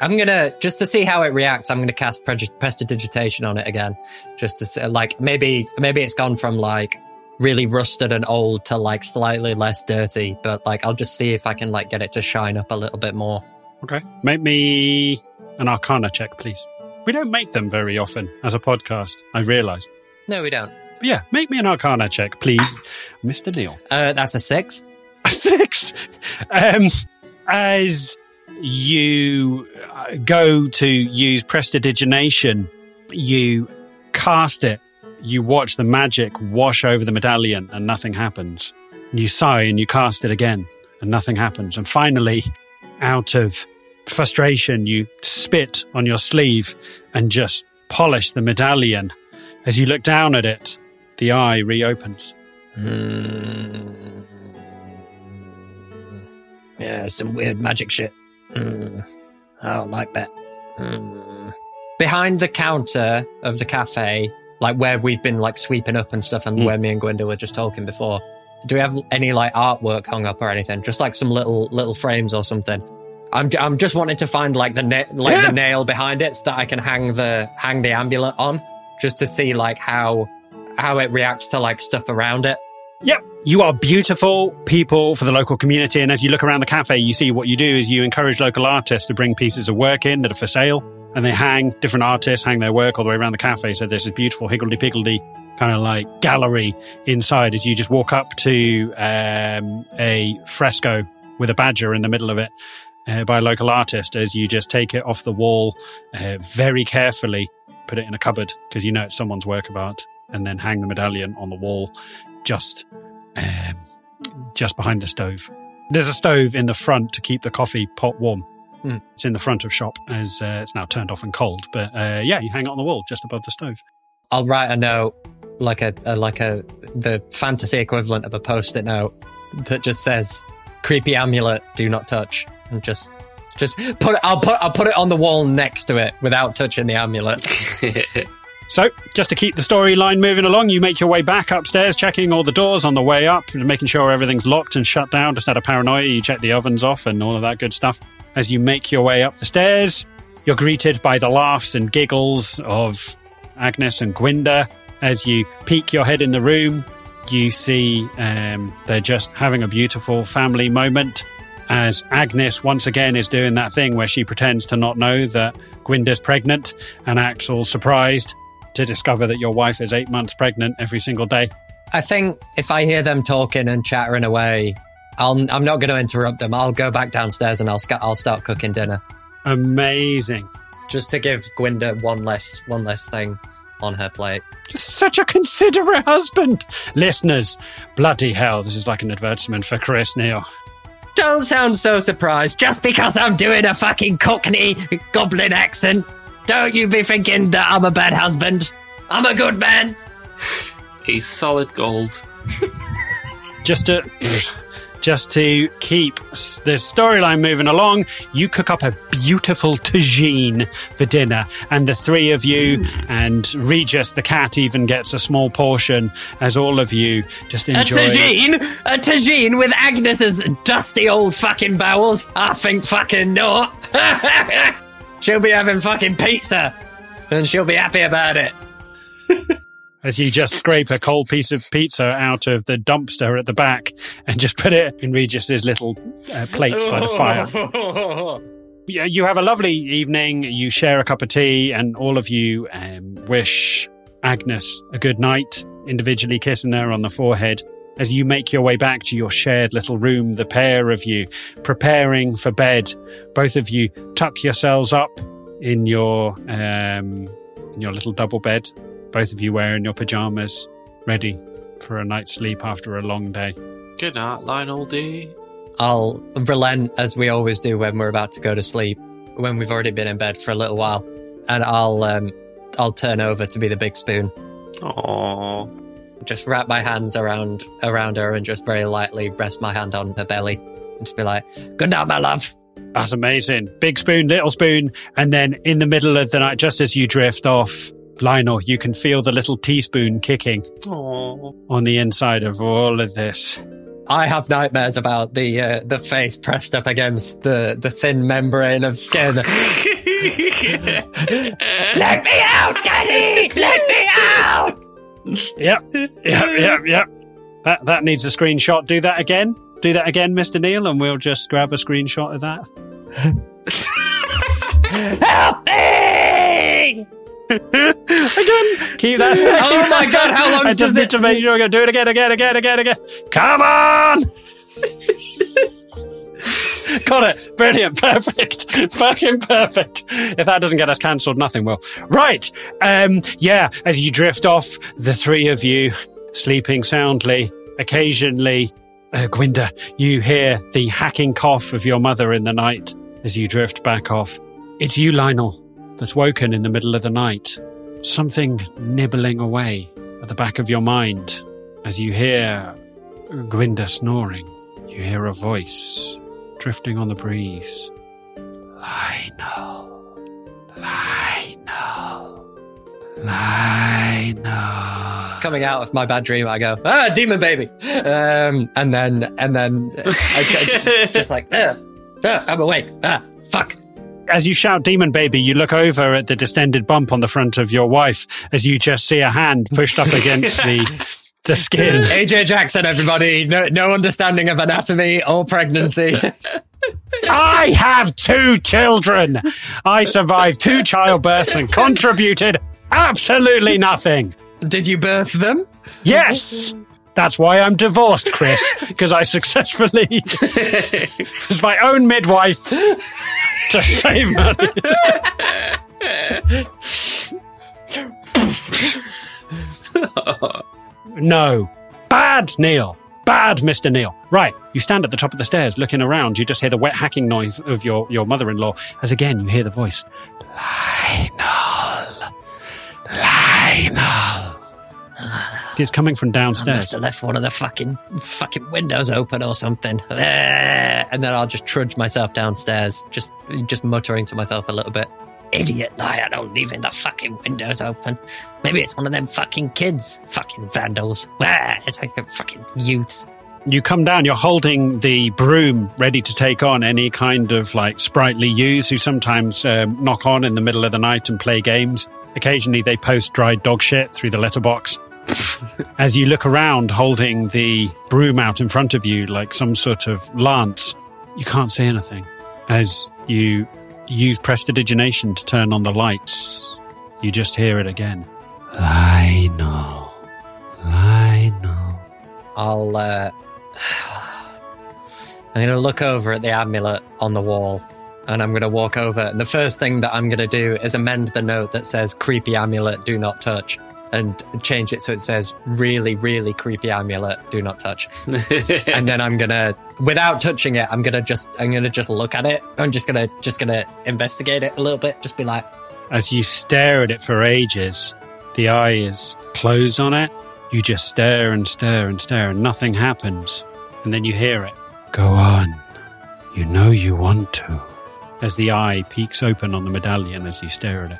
I'm gonna just to see how it reacts. I'm gonna cast prestidigitation on it again, just to see, like maybe maybe it's gone from like really rusted and old to like slightly less dirty, but like I'll just see if I can like get it to shine up a little bit more. Okay. Make me an arcana check, please. We don't make them very often as a podcast, I realise. No, we don't. But yeah, make me an arcana check, please, Mr. Neil. Uh, that's a six. A six. Um, as you uh, go to use prestidigination, you cast it, you watch the magic wash over the medallion and nothing happens. You sigh and you cast it again and nothing happens. And finally, out of frustration, you spit on your sleeve and just polish the medallion. As you look down at it, the eye reopens. Mm. Yeah, some weird magic shit. Mm. I don't like that. Mm. Behind the counter of the cafe, like where we've been like sweeping up and stuff, and Mm. where me and Gwynda were just talking before, do we have any like artwork hung up or anything? Just like some little little frames or something. I'm I'm just wanting to find like the na- like Yeah. the nail behind it so that I can hang the hang the amulet on, just to see like how how it reacts to like stuff around it. Yep. You are beautiful people for the local community. And as you look around the cafe, you see what you do is you encourage local artists to bring pieces of work in that are for sale. And they hang, different artists hang their work all the way around the cafe. So there's this beautiful higgledy-piggledy kind of like gallery inside as you just walk up to um, a fresco with a badger in the middle of it uh, by a local artist as you just take it off the wall uh, very carefully, put it in a cupboard because you know it's someone's work of art, and then hang the medallion on the wall just um, just behind the stove. There's a stove in the front to keep the coffee pot warm. Mm. It's in the front of shop as uh, it's now turned off and cold. But uh, yeah, you hang it on the wall just above the stove. I'll write a note, like a, a like a the fantasy equivalent of a post-it note that just says "creepy amulet, do not touch," and just just put it. I'll put I'll put it on the wall next to it without touching the amulet. So, just to keep the storyline moving along, you make your way back upstairs, checking all the doors on the way up, making sure everything's locked and shut down. Just out of paranoia, you check the ovens off and all of that good stuff. As you make your way up the stairs, you're greeted by the laughs and giggles of Agnes and Gwynda. As you peek your head in the room, you see um, they're just having a beautiful family moment. As Agnes once again is doing that thing where she pretends to not know that Gwynda's pregnant and acts all surprised to discover that your wife is eight months pregnant every single day. I think if I hear them talking and chattering away, I'll I'm not going to interrupt them. I'll go back downstairs and I'll I'll start cooking dinner Amazing. just to give Gwynda one less one less thing on her plate. Just Such a considerate husband. Listeners, bloody hell, this is like an advertisement for Chris Neal. Don't sound so surprised just because I'm doing a fucking Cockney goblin accent. Don't you be thinking that I'm a bad husband. I'm a good man. He's solid gold. just to just to keep the storyline moving along, you cook up a beautiful tagine for dinner, and the three of you and Regis the cat even gets a small portion as all of you just enjoy A enjoy. tagine? A tagine with Agnes's dusty old fucking bowels? I think fucking not. she'll be having fucking pizza. And she'll be happy about it. as you just scrape a cold piece of pizza out of the dumpster at the back and just put it in Regis's little uh, plate by the fire. Yeah, you have a lovely evening. You share a cup of tea, and all of you um, wish Agnes a good night, individually kissing her on the forehead. As you make your way back to your shared little room, the pair of you preparing for bed, both of you tuck yourselves up in your um, in your little double bed. Both of you wearing your pajamas, ready for a night's sleep after a long day. Good night, Lionel D. I'll relent as we always do when we're about to go to sleep, when we've already been in bed for a little while, and I'll um, I'll turn over to be the big spoon, Aww. Just wrap my hands around around her and just very lightly rest my hand on her belly, and just be like, "Good night, my love." That's amazing. Big spoon, little spoon, and then in the middle of the night, just as you drift off, Lionel, you can feel the little teaspoon kicking Aww. on the inside of all of this. I have nightmares about the uh, the face pressed up against the, the thin membrane of skin. Let me out, Daddy! Let me out! Yep, yep, yep, yep. That that needs a screenshot. Do that again. Do that again, Mr. Neil, and we'll just grab a screenshot of that. Help me! Again, keep that. Oh my God, how long I just does need it- to make sure to do it again, again, again, again, again. Come on! Got it. Brilliant. Perfect. Fucking perfect. If that doesn't get us cancelled, nothing will. Right. Um, yeah, as you drift off, the three of you sleeping soundly, occasionally, uh, Gwynda, you hear the hacking cough of your mother in the night as you drift back off. It's you, Lionel, that's woken in the middle of the night. Something nibbling away at the back of your mind as you hear Gwynda snoring. You hear a voice drifting on the breeze. Lionel. Lionel. Lionel. Coming out of my bad dream, I go, ah, demon baby! Um, and then, and then, I, I- just like, ah, ah, I'm awake. Ah, fuck. As you shout demon baby, you look over at the distended bump on the front of your wife as you just see a hand pushed up against the the skin. AJ Jackson, everybody. No, no understanding of anatomy or pregnancy. I have two children. I survived two childbirths and contributed absolutely nothing. Did you birth them? Yes. That's why I'm divorced, Chris, because I successfully was my own midwife to save money. No. Bad, Neil. Bad, Mr. Neil. Right, you stand at the top of the stairs looking around. You just hear the wet hacking noise of your, your mother in law as again you hear the voice Lionel. Lionel. It's coming from I downstairs. must have left one of the fucking fucking windows open or something. And then I'll just trudge myself downstairs, just just muttering to myself a little bit. Idiot Lionel leaving the fucking windows open. Maybe it's one of them fucking kids. Fucking vandals. Ah, it's like fucking youths. You come down, you're holding the broom ready to take on any kind of like sprightly youths who sometimes um, knock on in the middle of the night and play games. Occasionally they post dried dog shit through the letterbox. As you look around holding the broom out in front of you like some sort of lance, you can't see anything. As you use prestidigitation to turn on the lights, you just hear it again. Lionel. Lionel. I'll uh I'm gonna look over at the amulet on the wall and I'm gonna walk over and the first thing that I'm gonna do is amend the note that says creepy amulet do not touch and change it so it says really, really creepy amulet do not touch. and then I'm gonna without touching it, I'm gonna just I'm gonna just look at it. I'm just gonna just gonna investigate it a little bit, just be like, As you stare at it for ages, the eye is closed on it, You just stare and stare and stare, and nothing happens. And then you hear it. Go on. You know you want to. As the eye peeks open on the medallion as you stare at it.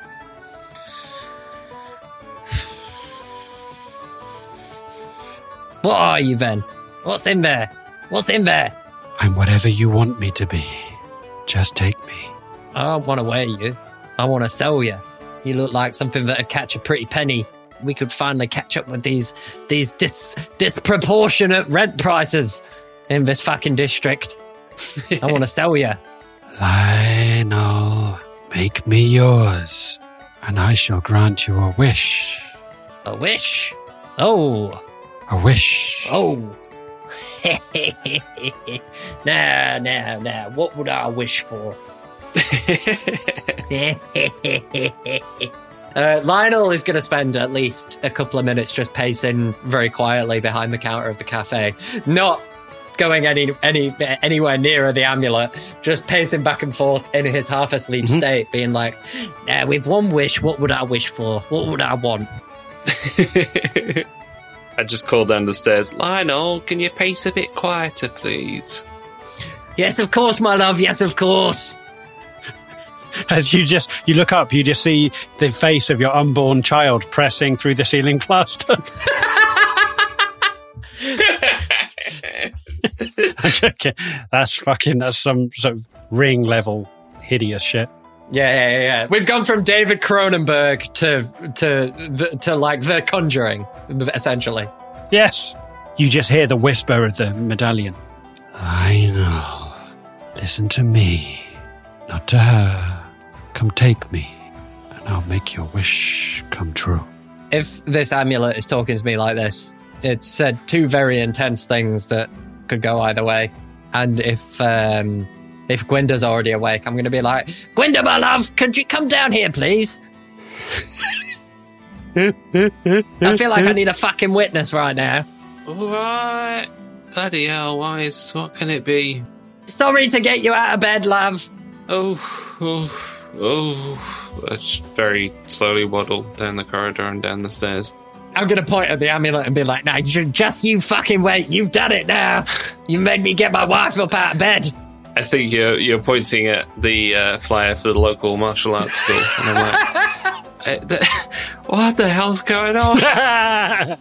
What are you then? What's in there? What's in there? I'm whatever you want me to be. Just take me. I don't want to wear you. I want to sell you. You look like something that'd catch a pretty penny. We could finally catch up with these these dis, disproportionate rent prices in this fucking district. I want to sell you. Lionel, make me yours, and I shall grant you a wish. A wish. Oh, A wish. oh. nah, nah, nah. What would I wish for? uh, Lionel is going to spend at least a couple of minutes just pacing very quietly behind the counter of the cafe, not going any any anywhere nearer the amulet, just pacing back and forth in his half asleep state, being like, "Nah, with one wish, what would I wish for? What would I want?" I just called down the stairs. Lionel, can you pace a bit quieter, please? Yes, of course, my love. Yes, of course. As you just you look up, you just see the face of your unborn child pressing through the ceiling plaster. I'm joking. That's fucking that's some sort of ring level hideous shit. Yeah, yeah, yeah, yeah. We've gone from David Cronenberg to to the, to like The Conjuring, essentially. Yes. You just hear the whisper of the medallion. I know. Listen to me, not to her. Come take me, and I'll make your wish come true. If this amulet is talking to me like this, it said two very intense things that could go either way. And if um, if Gwynda's already awake, I'm going to be like, Gwynda, my love, could you come down here, please? I feel like I need a fucking witness right now. Alright. Bloody hell, why is. What can it be? Sorry to get you out of bed, love. Oh, oh, oh. I just very slowly waddle down the corridor and down the stairs. I'm gonna point at the amulet and be like, "Now, you just you fucking wait. You've done it now. You made me get my wife up out of bed." I think you're you're pointing at the uh, flyer for the local martial arts school, and I'm like, eh, th- "What the hell's going on?"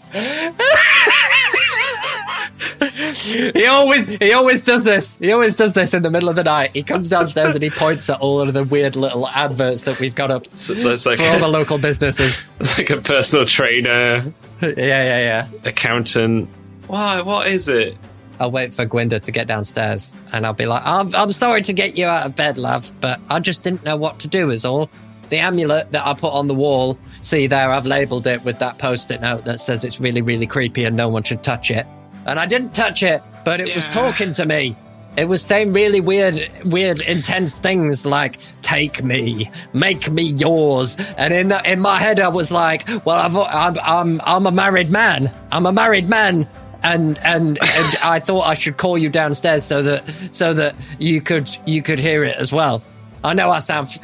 He always he always does this. He always does this in the middle of the night. He comes downstairs and he points at all of the weird little adverts that we've got up So that's like for all the local businesses. it's like a personal trainer, Yeah, yeah, yeah. accountant. Why? What is it? I'll wait for Gwynda to get downstairs and I'll be like, I'm, I'm sorry to get you out of bed, love, but I just didn't know what to do, is all. The amulet that I put on the wall, see there, I've labeled it with that post it note that says it's really, really creepy and no one should touch it. And I didn't touch it, but it was talking to me. It was saying really weird, weird, intense things like "take me, make me yours," and in the, in my head I was like, "Well, I've, I'm I'm I'm a married man. I'm a married man." And, and and I thought I should call you downstairs so that so that you could you could hear it as well. I know I sound f-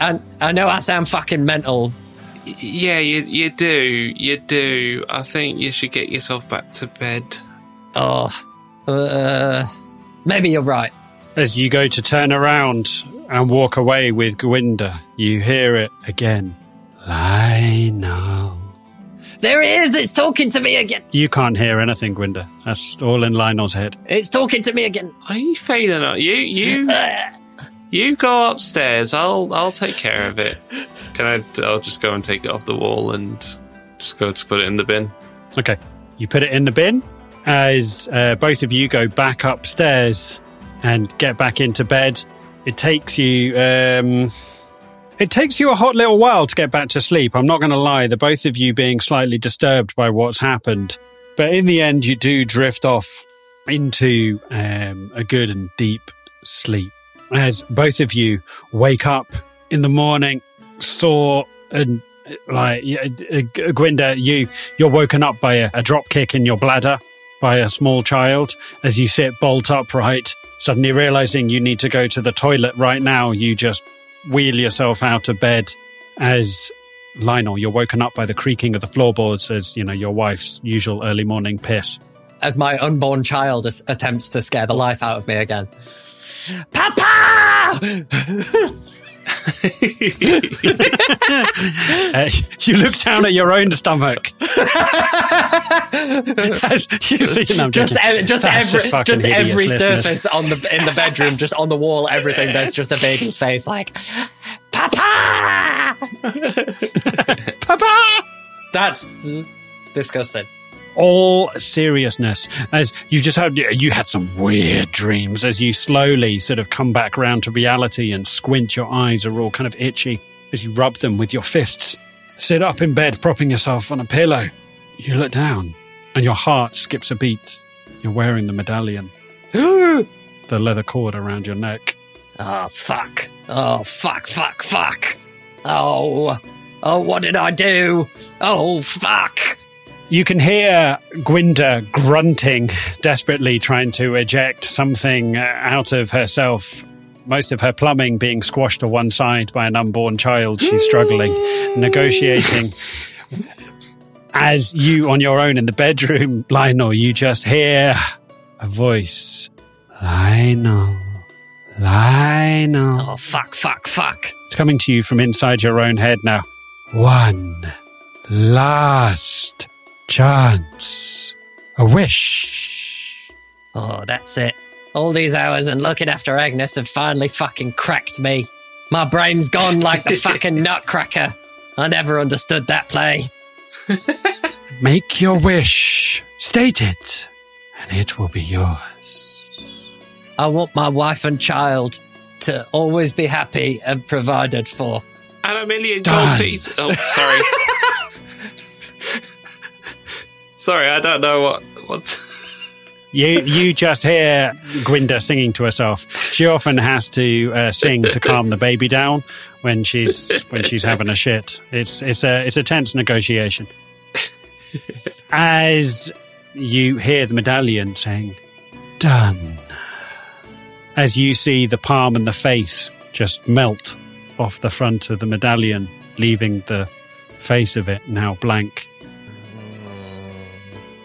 and I know I sound fucking mental. Yeah, you you do, you do. I think you should get yourself back to bed. Oh, uh, maybe you're right. As you go to turn around and walk away with Gwynda, you hear it again. Lionel. There it is. It's talking to me again. You can't hear anything, Gwynda. That's all in Lionel's head. It's talking to me again. Are you failing? Are you you you go upstairs? I'll I'll take care of it. Can I? I'll just go and take it off the wall and just go to put it in the bin. Okay. You put it in the bin as uh, both of you go back upstairs and get back into bed. It takes you. Um, it takes you a hot little while to get back to sleep. I'm not going to lie. The both of you being slightly disturbed by what's happened, but in the end, you do drift off into um, a good and deep sleep. As both of you wake up in the morning, saw and like uh, you you're woken up by a, a drop kick in your bladder by a small child as you sit bolt upright. Suddenly realizing you need to go to the toilet right now, you just wheel yourself out of bed as Lionel, you're woken up by the creaking of the floorboards as, you know, your wife's usual early morning piss. As my unborn child attempts to scare the life out of me again. Papa! Uh, you look down at your own stomach. You see, no, just joking. e- just That's every fucking just hideous, every listeners. surface on the in the bedroom, just on the wall, everything. There's just a baby's face, like Papa. Papa! That's disgusting. All seriousness as you just had you had some weird dreams as you slowly sort of come back round to reality and squint your eyes are all kind of itchy as you rub them with your fists sit up in bed propping yourself on a pillow you look down and your heart skips a beat you're wearing the medallion the leather cord around your neck Oh fuck! Oh fuck! Fuck! Fuck! Oh! Oh! What did I do? Oh fuck! You can hear Gwynda grunting desperately, trying to eject something uh, out of herself. Most of her plumbing being squashed to one side by an unborn child. She's struggling, negotiating. As you, on your own in the bedroom, Lionel, you just hear a voice. Lionel. Lionel. Oh fuck! Fuck! Fuck! It's coming to you from inside your own head now. One last chance. A wish. Oh, that's it. All these hours and looking after Agnes have finally fucking cracked me. My brain's gone like the fucking nutcracker. I never understood that play. Make your wish. State it, and it will be yours. I want my wife and child to always be happy and provided for. And a million Done. gold pieces. Oh, sorry. sorry, I don't know what what's. You you just hear Gwynda singing to herself. She often has to uh, sing to calm the baby down when she's when she's having a shit. It's it's a it's a tense negotiation. As you hear the medallion saying, "Done," as you see the palm and the face just melt off the front of the medallion, leaving the face of it now blank.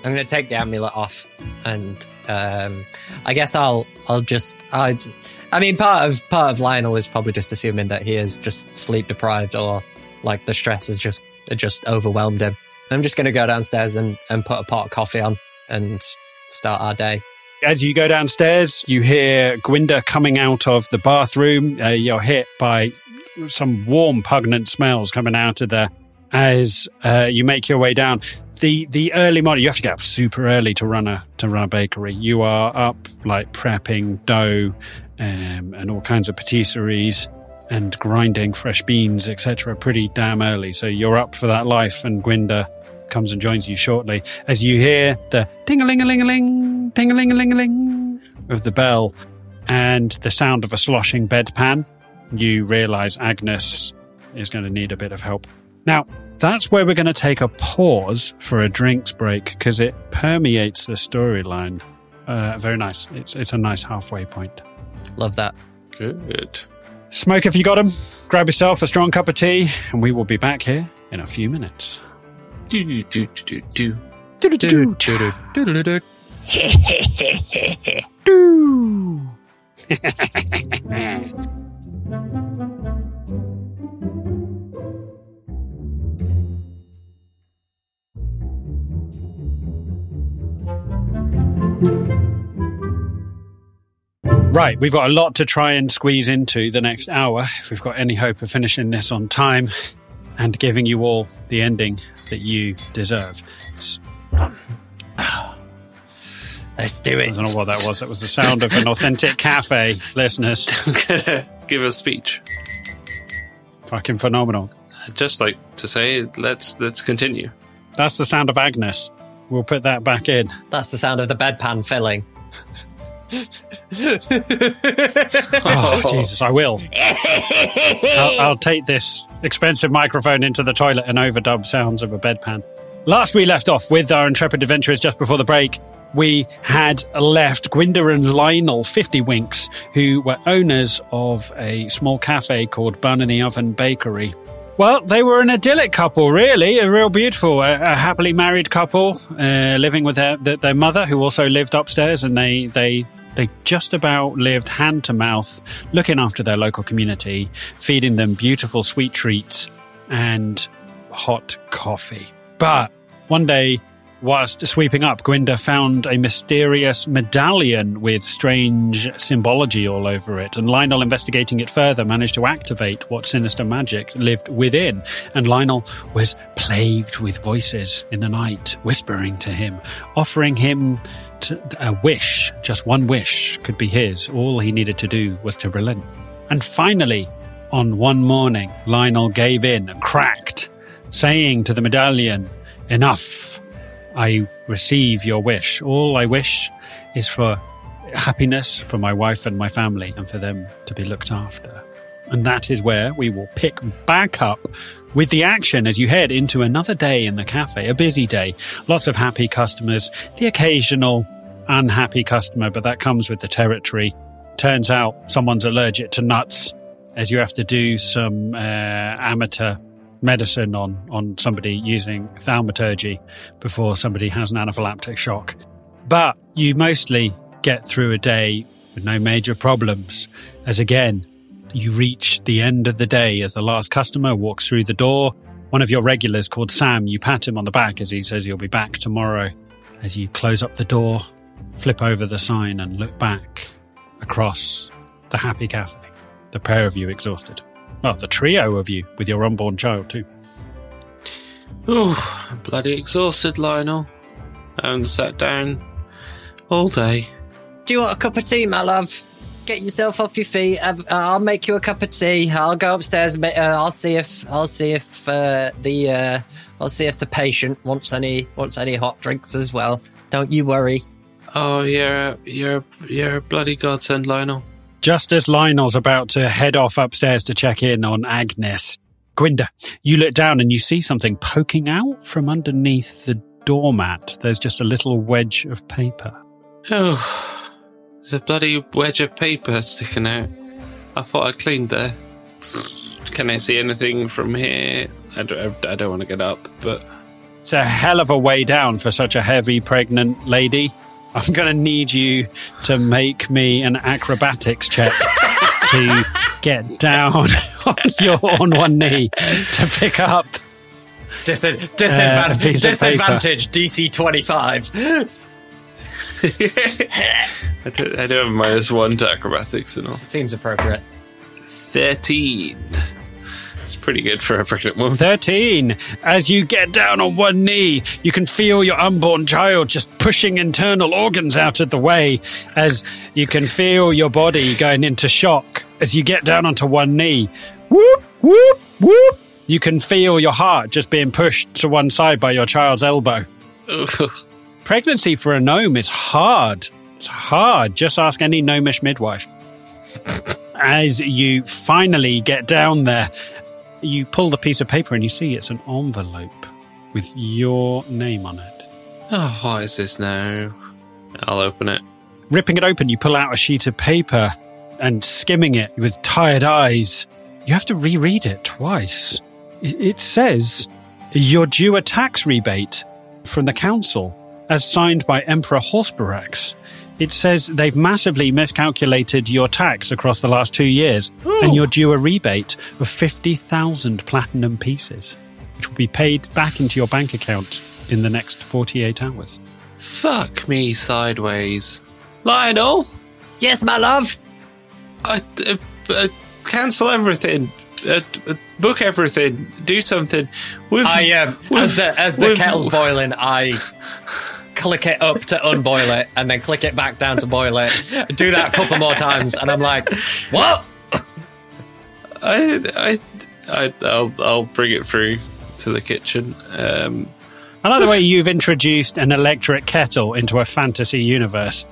I'm going to take the amulet off, and um, I guess I'll I'll just I I mean part of part of Lionel is probably just assuming that he is just sleep deprived or like the stress has just just overwhelmed him. I'm just going to go downstairs and and put a pot of coffee on and start our day. As you go downstairs, you hear Gwynda coming out of the bathroom. Uh, you're hit by some warm, pungent smells coming out of there. As uh, you make your way down, the the early morning, you have to get up super early to run a to run a bakery. You are up like prepping dough um, and all kinds of patisseries and grinding fresh beans, etc. Pretty damn early. So you're up for that life, and Gwynda comes and joins you shortly as you hear the ting-a-ling-a-ling-a-ling ding a ling a ling a ling of the bell and the sound of a sloshing bedpan. You realize Agnes is going to need a bit of help. Now, that's where we're going to take a pause for a drinks break because it permeates the storyline. Uh, very nice. It's, it's a nice halfway point. Love that. Good. Smoke if you got 'em. Grab yourself a strong cup of tea, and we will be back here in a few minutes. Doo. Doo doo doo doo. Do do do do do. Right, we've got a lot to try and squeeze into the next hour if we've got any hope of finishing this on time and giving you all the ending that you deserve. Let's do it. I don't know what that was. That was the sound of an authentic cafe, listeners. I'm give a speech. Fucking phenomenal. I'd just like to say, let's let's continue. That's the sound of Agnes. We'll put that back in. That's the sound of the bedpan filling. Oh, Jesus, I will. I'll, I'll take this expensive microphone into the toilet and overdub sounds of a bedpan. Last we left off with our intrepid adventurers just before the break, we had left Gwynda and Lionel 50 Winks, who were owners of a small cafe called Bun in the Oven Bakery. Well, they were an idyllic couple, really, a real beautiful, a, a happily married couple, uh, living with their, their their mother, who also lived upstairs, and they they they just about lived hand to mouth, looking after their local community, feeding them beautiful sweet treats and hot coffee. But one day, whilst sweeping up, Gwynda found a mysterious medallion with strange symbology all over it. And Lionel, investigating it further, managed to activate what sinister magic lived within. And Lionel was plagued with voices in the night, whispering to him, offering him a wish. Just one wish could be his. All he needed to do was to relent. And finally, on one morning, Lionel gave in and cracked, saying to the medallion, Enough. I receive your wish. All I wish is for happiness for my wife and my family and for them to be looked after. And that is where we will pick back up with the action as you head into another day in the cafe, a busy day. Lots of happy customers, the occasional unhappy customer, but that comes with the territory. Turns out someone's allergic to nuts as you have to do some uh, amateur medicine on, on somebody using thaumaturgy before somebody has an anaphylactic shock. But you mostly get through a day with no major problems, as again, you reach the end of the day as the last customer walks through the door. One of your regulars called Sam, you pat him on the back as he says you'll be back tomorrow. As you close up the door, flip over the sign and look back across the happy cafe. The pair of you exhausted. Well, the trio of you with your unborn child too. Oh, I'm bloody exhausted, Lionel. I haven't sat down all day. Do you want a cup of tea, my love? Get yourself off your feet. I've, uh, I'll make you a cup of tea. I'll go upstairs. Uh, I'll see if I'll see if uh, the uh, I'll see if the patient wants any wants any hot drinks as well. Don't you worry. Oh, you're a, you're a, you're a bloody godsend, Lionel. Just as Lionel's about to head off upstairs to check in on Agnes, Gwynda, you look down and you see something poking out from underneath the doormat. There's just a little wedge of paper. Oh, there's a bloody wedge of paper sticking out. I thought I'd cleaned there. Can I see anything from here? I don't, I don't want to get up, but. It's a hell of a way down for such a heavy, pregnant lady. I'm going to need you to make me an acrobatics check to get down on your on one knee to pick up. Disin- uh, disadvantage, disadvantage DC 25. I, do, I do have minus one to acrobatics and all. Seems appropriate. 13. It's pretty good for a pregnant woman. 13. As you get down on one knee, you can feel your unborn child just pushing internal organs out of the way as you can feel your body going into shock as you get down onto one knee. Whoop, whoop, whoop. You can feel your heart just being pushed to one side by your child's elbow. Pregnancy for a gnome is hard. It's hard. Just ask any gnomish midwife. As you finally get down there, you pull the piece of paper and you see it's an envelope with your name on it. oh, what is this now? I'll open it. Ripping it open, you pull out a sheet of paper and skimming it with tired eyes. You have to reread it twice. It says you're due a tax rebate from the council as signed by Emperor Hausperax. It says they've massively miscalculated your tax across the last two years, and you're due a rebate of 50,000 platinum pieces, which will be paid back into your bank account in the next 48 hours. Fuck me sideways. Lionel! Yes, my love. I, uh, uh, cancel everything. Uh, uh, book everything. Do something. We've, I um, we've- as the as the kettle's boiling, I click it up to unboil it, and then click it back down to boil it. Do that a couple more times, and I'm like, what? I, I, I, I'll, I'll bring it through to the kitchen. Um, I like the way you've introduced an electric kettle into a fantasy universe.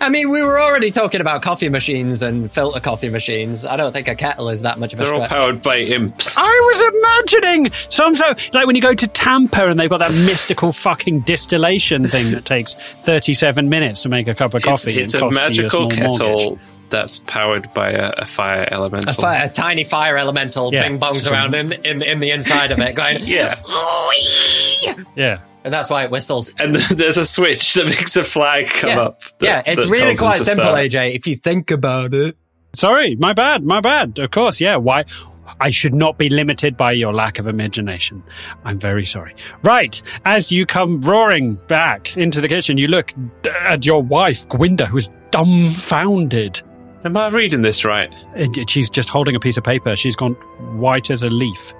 I mean, we were already talking about coffee machines and filter coffee machines. I don't think a kettle is that much of a they're all powered by imps. I was imagining some so like when you go to Tampa and they've got that mystical fucking distillation thing that takes thirty-seven minutes to make a cup of coffee. it's and a magical kettle mortgage. that's powered by a, a fire elemental. A, fi- a tiny fire elemental Yeah. bing bongs around in, in in the inside of it, going, Yeah. Yeah. And that's why it whistles. And there's a switch that makes a flag come yeah, up. that- yeah, it's really quite simple, start. AJ. If you think about it. Sorry, my bad, my bad. Of course, yeah. Why? I should not be limited by your lack of imagination. I'm very sorry. Right, as you come roaring back into the kitchen, you look at your wife, Gwynda, who's dumbfounded. Am I reading this right? She's just holding a piece of paper. She's gone white as a leaf.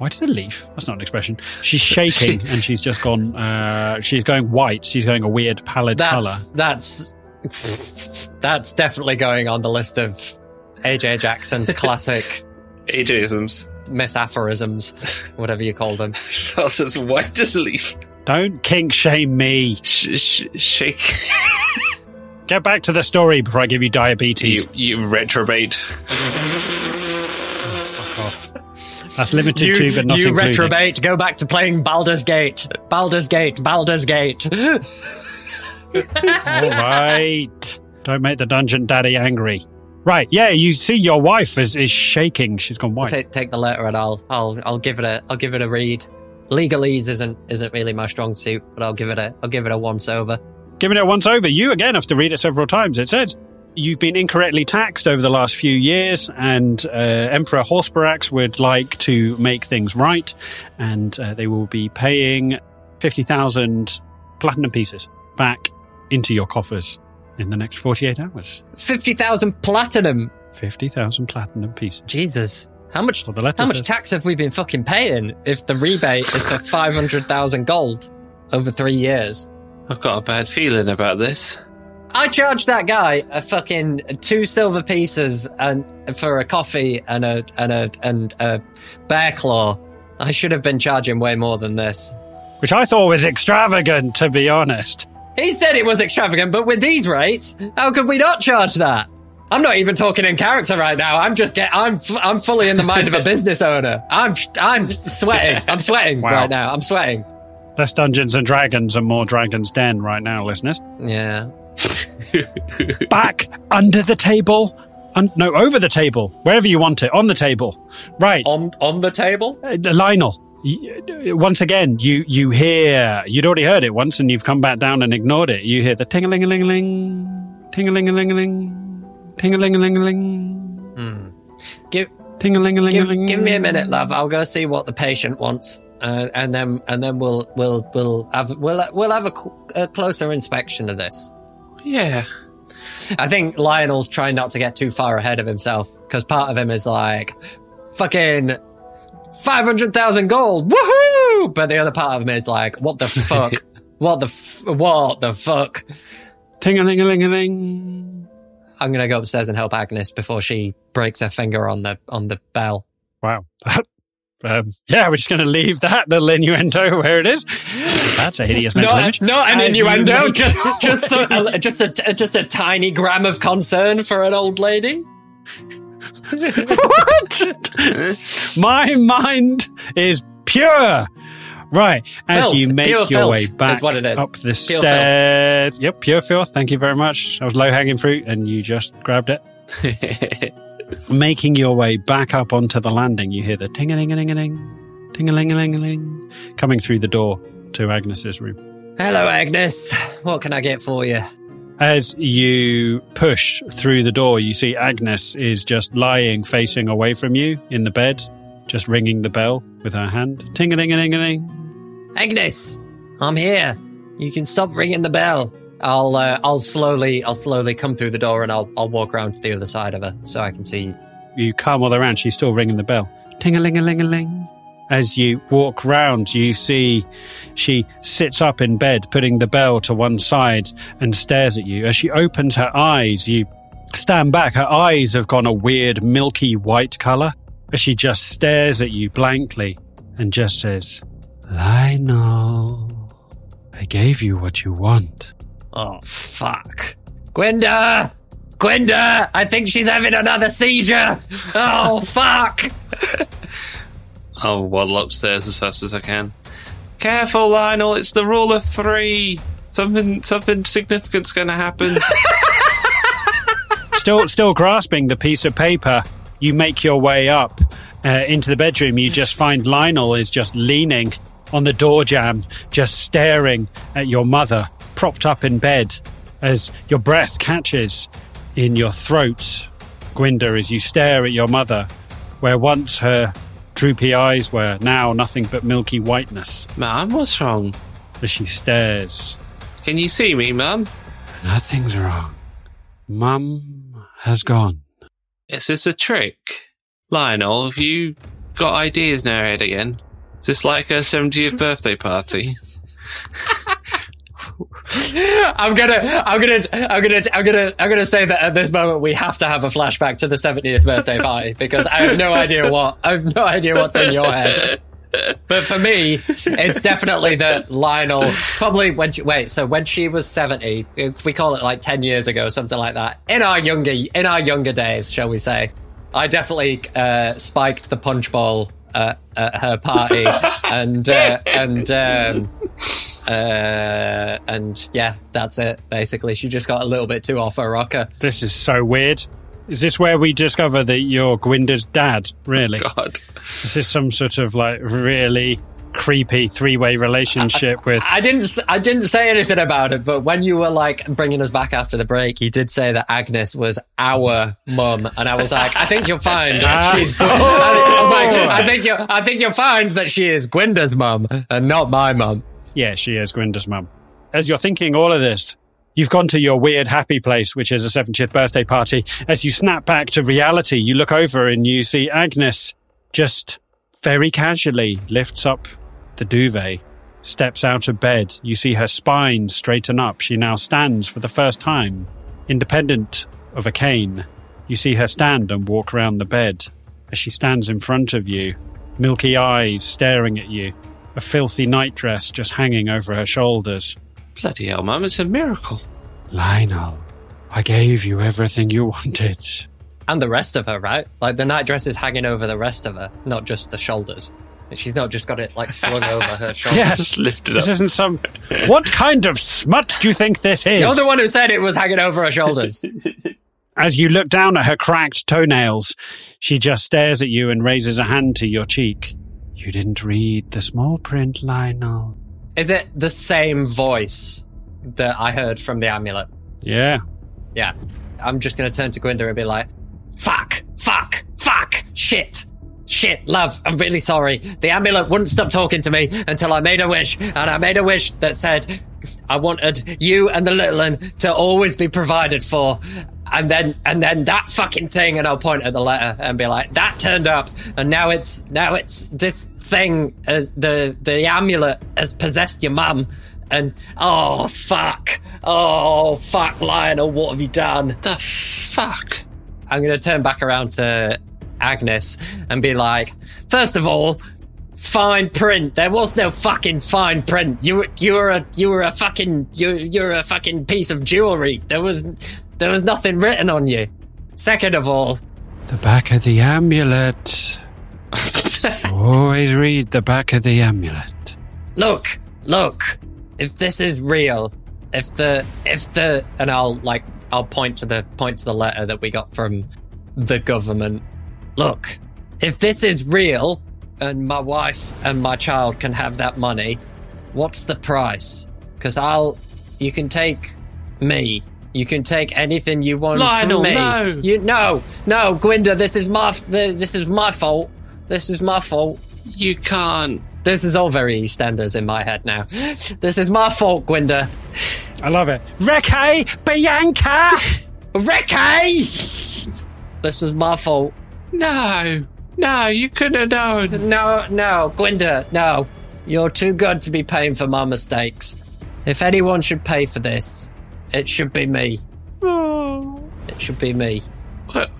White did a leaf? That's not an expression. She's shaking and she's just gone, uh, she's going white. She's going a weird pallid colour. That's that's that's definitely going on the list of AJ Jackson's classic AJisms. misaphorisms, whatever you call them. Felt as white as a leaf. Don't kink shame me. Sh- sh- shake. Get back to the story before I give you diabetes. you, you retrobate. That's limited You, to, but not you included. retrobate, go back to playing Baldur's Gate. Baldur's Gate, Baldur's Gate. All right. Don't make the dungeon daddy angry. Right, yeah, you see your wife is, is shaking. She's gone white. take take the letter and I'll I'll I'll give it a I'll give it a read. Legalese isn't isn't really my strong suit, but I'll give it a I'll give it a once over. Giving it a once over, you again have to read it several times. It says you've been incorrectly taxed over the last few years, and uh, Emperor Hausperax would like to make things right, and uh, they will be paying 50,000 platinum pieces back into your coffers in the next 48 hours. Fifty thousand platinum. 50,000 platinum pieces. Jesus. How much Well, the letter how much says- tax have we been fucking paying if the rebate is for five hundred thousand gold over three years? I've got a bad feeling about this. I charged that guy a fucking two silver pieces and for a coffee and a and a and a bear claw. I should have been charging way more than this. Which I thought was extravagant, to be honest. He said it was extravagant, but with these rates, how could we not charge that? I'm not even talking in character right now. I'm just get. I'm f- I'm fully in the mind of a business owner. I'm I'm sweating. I'm sweating Wow. right now. I'm sweating. Less Dungeons and Dragons and more Dragon's Den right now, listeners. Yeah. Back under the table. Un- no, over the table. Wherever you want it. On the table. Right. On on the table. Uh, Lionel. y- Once again, you, you hear, you'd already heard it once and you've come back down and ignored it. You hear the ting a ling a ling a ling, ting a ling a ling a ling, ting a ling a ling a ling, Give ting a ling a ling a give, ling. give me a minute, love. I'll go see what the patient wants, uh, and then and then we'll we'll we'll have we'll we'll have a, a closer inspection of this. Yeah. I think Lionel's trying not to get too far ahead of himself because part of him is like, fucking 500,000 gold, woohoo! But the other part of him is like, what the fuck? what the f- what the fuck? Ting a ling a ling a ling. I'm gonna go upstairs and help Agnes before she breaks her finger on the on the bell. Wow. um, yeah, we're just going to leave that little innuendo where it is. That's a hideous mental Not, image. not an As innuendo, just just so, a, just a just a tiny gram of concern for an old lady. what? My mind is pure. Right, as Filth. you make your way is back what it is. up the Pure filth. stairs. Yep, pure filth. Thank you very much. That was low hanging fruit, and you just grabbed it. Making your way back up onto the landing, you hear the ting a ling a ling a ling, ting a ling a ling a ling, coming through the door to Agnes's room. Hello, Agnes. What can I get for you? As you push through the door, you see Agnes is just lying facing away from you in the bed, just ringing the bell with her hand. Ting a ling a ling a ling. Agnes, I'm here. You can stop ringing the bell. I'll uh, I'll slowly I'll slowly come through the door and I'll I'll walk around to the other side of her so I can see. You come all around, she's still ringing the bell. Ting a ling a ling a ling. As you walk round, you see she sits up in bed, putting the bell to one side and stares at you. As she opens her eyes, you stand back. Her eyes have gone a weird milky white colour as she just stares at you blankly and just says, Lionel, I gave you what you want. Oh fuck, Gwynda, Gwynda! I think she's having another seizure. Oh fuck! I'll waddle upstairs as fast as I can. Careful, Lionel. It's the rule of three. Something, something significant's going to happen. still, still grasping the piece of paper, you make your way up uh, into the bedroom. You just find Lionel is just leaning on the door jamb, just staring at your mother, propped up in bed, as your breath catches in your throat. Gwynda, as you stare at your mother, where once her droopy eyes were, now nothing but milky whiteness, Mum, what's wrong? as she stares. Can you see me, Mum? Nothing's wrong. Mum has gone. Is this a trick? Lionel, have you got ideas in your head again? Is this like a 70th birthday party? I'm gonna, I'm gonna, I'm gonna, I'm gonna, I'm gonna say that at this moment we have to have a flashback to the 70th birthday party because I have no idea what, I have no idea what's in your head. But for me, it's definitely that Lionel, probably when she, wait, so when she was 70, if we call it like 10 years ago, something like that, in our younger, in our younger days, shall we say, I definitely, uh, spiked the punch bowl, uh, at her party and, uh, and, um, uh, and yeah, that's it. Basically, she just got a little bit too off her rocker. This is so weird. Is this where we discover that you're Gwynda's dad? Really? God. Is this some sort of like really creepy three-way relationship with? I didn't, s- I didn't say anything about it, but when you were like bringing us back after the break, you did say that Agnes was our mum, and I was like, I think you'll find that Ah. she's. I was like, I think you, I think you'll find that she is Gwynda's mum and not my mum. Yeah, she is Gwynda's mum. As you're thinking all of this, you've gone to your weird happy place, which is a 70th birthday party. As you snap back to reality, you look over and you see Agnes just very casually lifts up the duvet, steps out of bed. You see her spine straighten up. She now stands for the first time, independent of a cane. You see her stand and walk round the bed. As she stands in front of you, milky eyes staring at you, a filthy nightdress just hanging over her shoulders. Bloody hell, Mum, it's a miracle. Lionel, I gave you everything you wanted. And the rest of her, right? Like the nightdress is hanging over the rest of her, not just the shoulders. She's not just got it like slung over her shoulders. Yes, Just lift it this isn't some. What kind of smut do you think this is? You're the one who said it was hanging over her shoulders. As you look down at her cracked toenails, she just stares at you and raises a hand to your cheek. You didn't read the small print, Lionel. Is it the same voice that I heard from the amulet? Yeah. Yeah. I'm just gonna turn to Gwynda and be like, fuck, fuck, fuck, shit. Shit, love, I'm really sorry. The amulet wouldn't stop talking to me until I made a wish, and I made a wish that said I wanted you and the little one to always be provided for. And then, and then that fucking thing, and I'll point at the letter and be like, that turned up, and now it's, now it's this thing as the, the amulet has possessed your mum, and oh fuck, oh fuck, Lionel, what have you done? The fuck? I'm going to turn back around to Agnes and be like, first of all, fine print. There was no fucking fine print. You were, you were a, you were a fucking, you, you're a fucking piece of jewelry. There was, there was nothing written on you. Second of all, The back of the amulet. Always read the back of the amulet. look, look, if this is real, if the, if the, and I'll like, I'll point to the, point to the letter that we got from the government. Look, if this is real and my wife and my child can have that money, what's the price? Because I'll, you can take me. You can take anything you want Lionel, from me. no. You no, no, Gwynda. This is my this is my fault. This is my fault. You can't. This is all very EastEnders in my head now. This is my fault, Gwynda. I love it. Reke Bianca! Ricky! This was my fault. No. No, you couldn't have known. No, no, Gwynda, no. You're too good to be paying for my mistakes. If anyone should pay for this, it should be me. It should be me. What?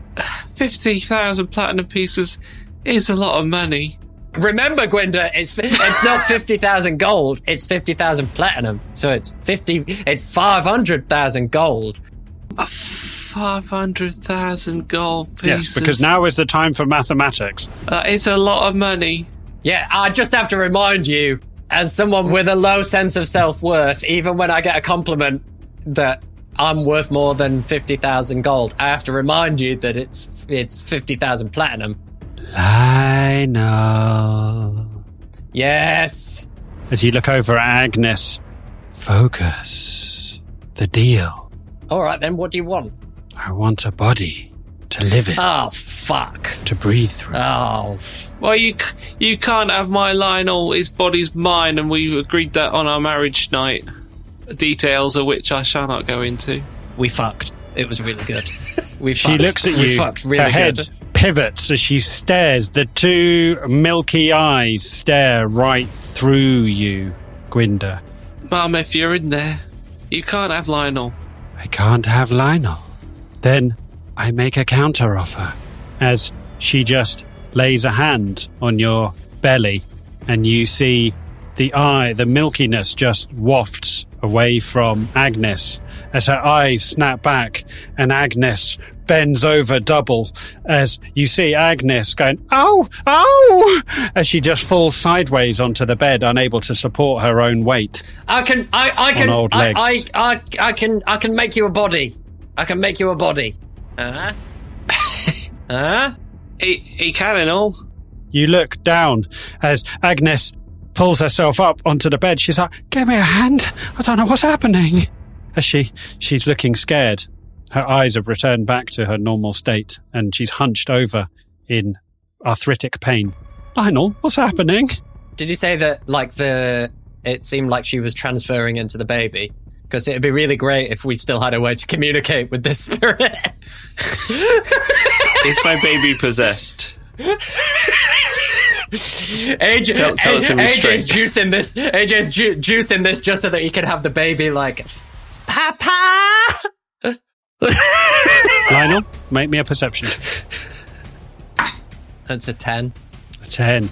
50,000 platinum pieces is a lot of money. Remember, Gwenda, it's it's not fifty thousand gold. It's fifty thousand platinum. So it's fifty. It's five hundred thousand gold. 500,000 gold pieces. Yes, because now is the time for mathematics. That is a lot of money. Yeah, I just have to remind you, as someone with a low sense of self worth, even when I get a compliment, that I'm worth more than fifty thousand gold. I have to remind you that it's it's fifty thousand platinum. I Lionel. Yes. As you look over at Agnes, focus. The deal. All right then. What do you want? I want a body to live in, Oh fuck. to breathe through. Oh. F- Well, you you can't have my Lionel. His body's mine, and we agreed that on our marriage night. Details of which I shall not go into. we fucked. It was really good. We She fucked. looks at we you. fucked really her head good. pivots as she stares. The two milky eyes stare right through you, Gwynda. Mum, if you're in there, you can't have Lionel. I can't have Lionel. Then I make a counter offer as she just lays a hand on your belly and you see the eye, the milkiness just wafts away from Agnes as her eyes snap back and Agnes bends over double as you see Agnes going, oh, oh, as she just falls sideways onto the bed, unable to support her own weight. I can. I. I can. old I, I. I. I can. I can make you a body. I can make you a body. Uh huh. uh huh. He, he can and all. You look down as Agnes pulls herself up onto the bed. She's like, "Give me a hand. I don't know what's happening." As she she's looking scared. Her eyes have returned back to her normal state, and she's hunched over in arthritic pain. Lionel, what's happening? Did you say that? Like the. It seemed like she was transferring into the baby. Because it'd be really great if we still had a way to communicate with this spirit. Is my baby possessed? AJ, Tell- tell it to AJ's restrain. juicing this. AJ's ju- juicing this just so that he can have the baby like, Papa. Lionel, make me a perception. That's a ten. A 10.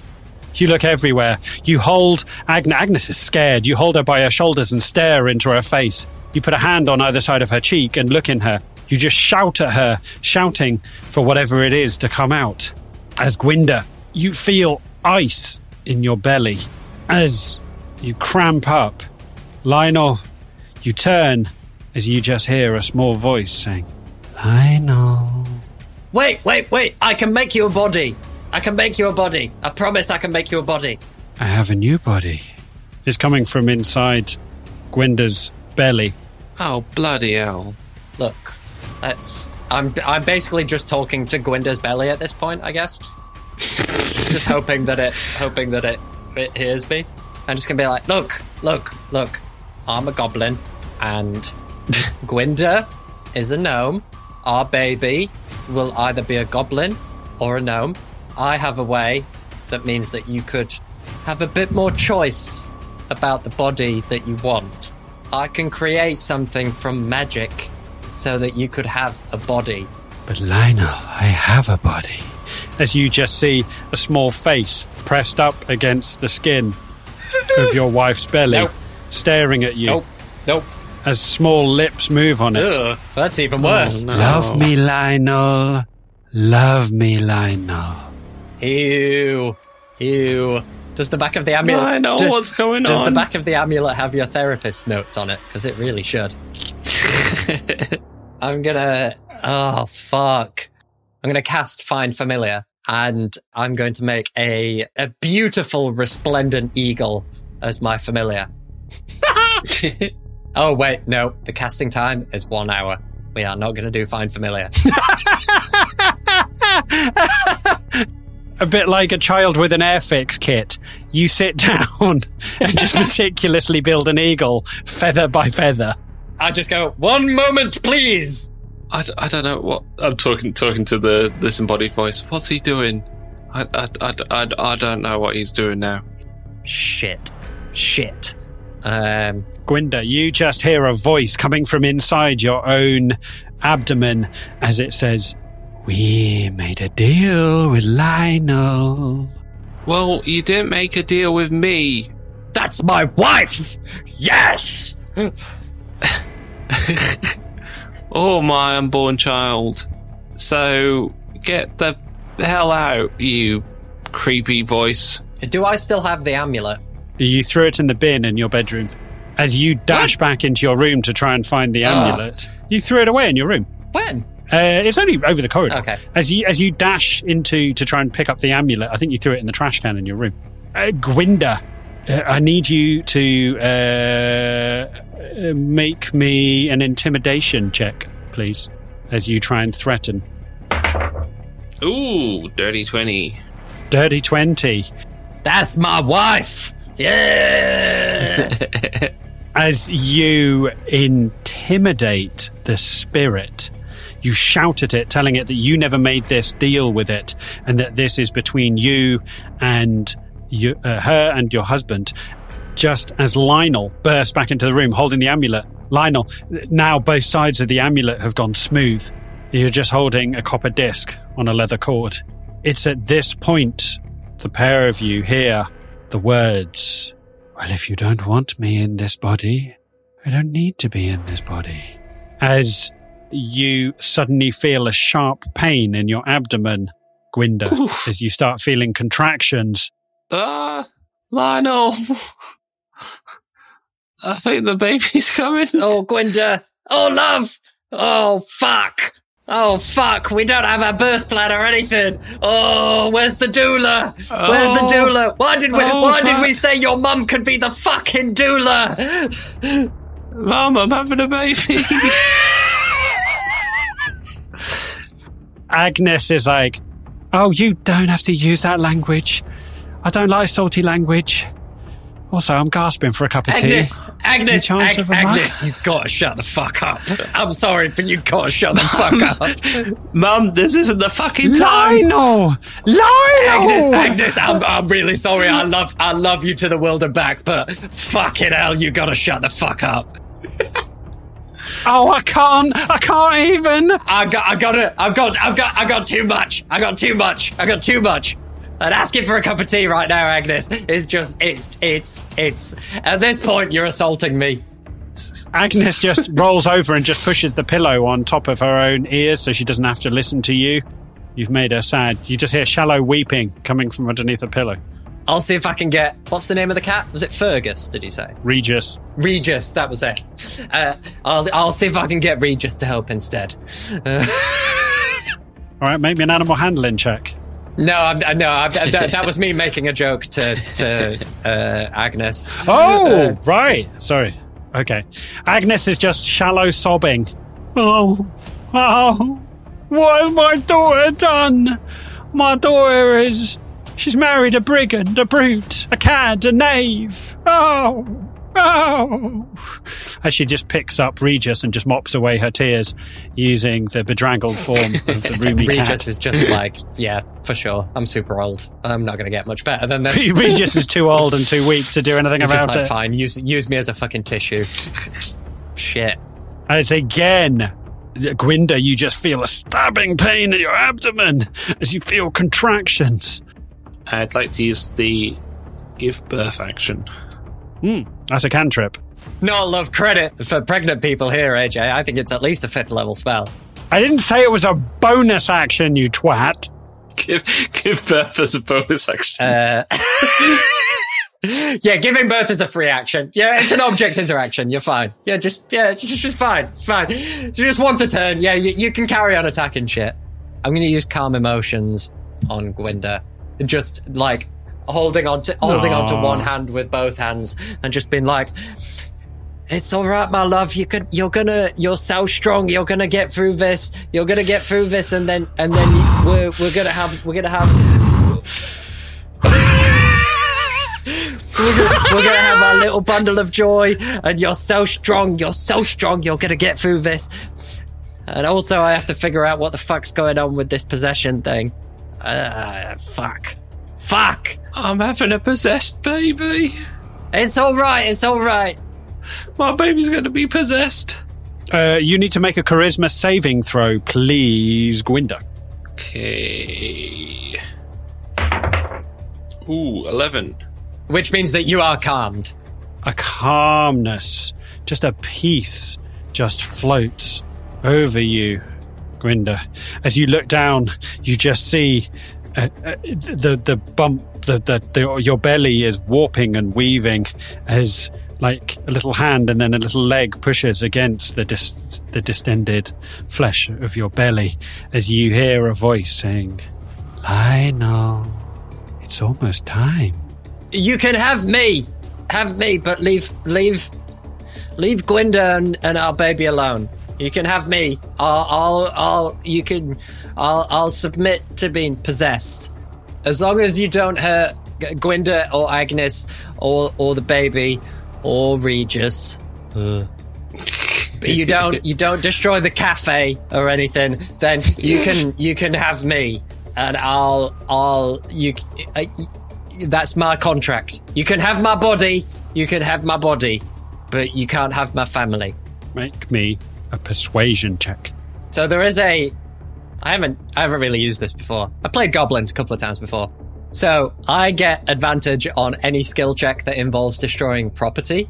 You look everywhere. You hold Agnes. Agnes is scared. You hold her by her shoulders and stare into her face. You put a hand on either side of her cheek and look in her. You just shout at her, shouting for whatever it is to come out. As Gwynda, you feel ice in your belly. As you cramp up, Lionel, you turn as you just hear a small voice saying, Lionel. Wait, wait, wait! I can make you a body. I can make you a body. I promise I can make you a body. I have a new body. It's coming from inside Gwynda's belly. Oh, bloody hell. Look, that's. I'm. I'm basically just talking to Gwynda's belly at this point. I guess. just hoping that it. Hoping that it. It hears me. I'm just gonna be like, look, look, look. I'm a goblin, and Gwynda is a gnome. Our baby will either be a goblin or a gnome. I have a way that means that you could have a bit more choice about the body that you want. I can create something from magic so that you could have a body. But Lionel, I have a body. As you just see a small face pressed up against the skin of your wife's belly, Nope. staring at you Nope. Nope. as small lips move on it. Ugh, that's even oh, worse. no. Love me, Lionel. Love me, Lionel. Ew. Ew. Does the back of the amulet? I know do- what's going Does the back of the amulet have your therapist notes on it? Because it really should. I'm gonna. Oh fuck! I'm gonna cast Find Familiar, and I'm going to make a a beautiful, resplendent eagle as my familiar. Oh wait, no. The casting time is one hour. We are not going to do Find Familiar. A bit like a child with an airfix kit. You sit down and just meticulously build an eagle, feather by feather. I just go one moment, please. I, d- I don't know what I'm talking talking to the this embodied voice. What's he doing? I, I, I, I, I don't know what he's doing now. Shit, shit. Um, Gwynda, you just hear a voice coming from inside your own abdomen as it says, We made a deal with Lionel. Well, you didn't make a deal with me. that's my wife. Yes. Oh, my unborn child. So get the hell out, you creepy voice. Do I still have the amulet? You threw it in the bin in your bedroom. as you dash back into your room to try and find the Ah. amulet. You threw it away in your room. When? Uh, it's only over the corridor. Okay. As you as you dash into to try and pick up the amulet, I think you threw it in the trash can in your room. Uh, Gwynda, uh, I need you to uh, make me an intimidation check, please, as you try and threaten. Ooh, dirty 20. Dirty twenty. That's my wife. Yeah. As you intimidate the spirit, you shout at it, telling it that you never made this deal with it, and that this is between you and you, uh, her and your husband. Just as Lionel bursts back into the room holding the amulet, Lionel, now both sides of the amulet have gone smooth. You're just holding a copper disc on a leather cord. It's at this point the pair of you hear the words well, if you don't want me in this body, I don't need to be in this body. As you suddenly feel a sharp pain in your abdomen, Gwynda, Oof. as you start feeling contractions. Ah, Lionel. I think the baby's coming. oh, Gwenda. Oh, love. Oh, fuck. Oh, fuck. We don't have a birth plan or anything. Oh, where's the doula? Where's the Oh. doula? Why did we, Oh, why did we say your mum could be the fucking doula? Mum, I'm having a baby. Agnes is like, Oh, you don't have to use that language. I don't like salty language. Also, I'm gasping for a cup of Agnes, tea. Agnes, Ag- of Agnes, you gotta shut the fuck up. I'm sorry, but you gotta shut the fuck up. Mum, this isn't the fucking time. Lionel! Lionel! Agnes, Agnes, I'm, I'm really sorry. I love, I love you to the world and back, but fucking hell, you gotta shut the fuck up. Oh, I can't. I can't even. I got, I got it. I've got, I've got, I got too much. I got too much. I got too much. And asking for a cup of tea right now, Agnes, is just, it's, it's, it's. At this point, you're assaulting me. Agnes just rolls over and just pushes the pillow on top of her own ears so she doesn't have to listen to you. You've made her sad. You just hear shallow weeping coming from underneath the pillow. I'll see if I can get. What's the name of the cat? Was it Fergus? Did he say? Regis. Regis, that was it. Uh, I'll, I'll see if I can get Regis to help instead. All right, make me an animal handling check. No, I'm, uh, no, I, that, that was me making a joke to to uh, Agnes. Oh, right. Sorry. Okay. Agnes is just shallow sobbing. Oh, oh, what has my daughter done? My daughter is. She's married a brigand, a brute, a cad, a knave. Oh, oh. As she just picks up Regis and just mops away her tears using the bedraggled form of the roomy Regis cat. is just like, yeah, for sure. I'm super old. I'm not going to get much better than this. Regis is too old and too weak to do anything He's just about like, it. fine, use use me as a fucking tissue. Shit. And it's again, Gwynda, you just feel a stabbing pain in your abdomen as you feel contractions. I'd like to use the give birth action. Hmm, that's a cantrip. Not love credit for pregnant people here, AJ. I think it's at least a fifth level spell. I didn't say it was a bonus action, you twat. Give, give birth as a bonus action. Uh, yeah, giving birth is a free action. Yeah, it's an object interaction. You're fine. Yeah, just yeah, it's just, just fine. It's fine. She just once a turn. Yeah, you, you can carry on attacking shit. I'm going to use calm emotions on Gwenda. Just like holding on to holding on to one hand with both hands and just being like. It's all right, my love. You could, you're gonna, you're so strong. You're gonna get through this. You're gonna get through this, and then, and then you, we're, we're gonna have, we're gonna have, we're gonna, we're gonna have our little bundle of joy. And you're so strong. You're so strong. You're gonna get through this. And also, I have to figure out what the fuck's going on with this possession thing. Uh, fuck, fuck. I'm having a possessed baby. It's all right. It's all right. My baby's going to be possessed. Uh, you need to make a charisma saving throw, please, Gwynda. Okay. Ooh, 11. Which means that you are calmed. A calmness, just a peace, just floats over you, Gwynda. As you look down, you just see uh, uh, the the bump, the, the the your belly is warping and weaving as like a little hand and then a little leg pushes against the dis- the distended flesh of your belly as you hear a voice saying, Lionel, it's almost time. You can have me, have me, but leave, leave, leave Gwenda and, and our baby alone. You can have me. I'll, I'll, I'll, you can, I'll, I'll submit to being possessed. As long as you don't hurt Gwenda or Agnes or, or the baby or Regis. Uh. But you don't, you don't destroy the cafe or anything, then you can, you can have me. And I'll, I'll, you, that's my contract. You can have my body, you can have my body, but you can't have my family. Make me a persuasion check. So there is a. I haven't. I haven't really used this before. I played goblins a couple of times before. So I get advantage on any skill check that involves destroying property.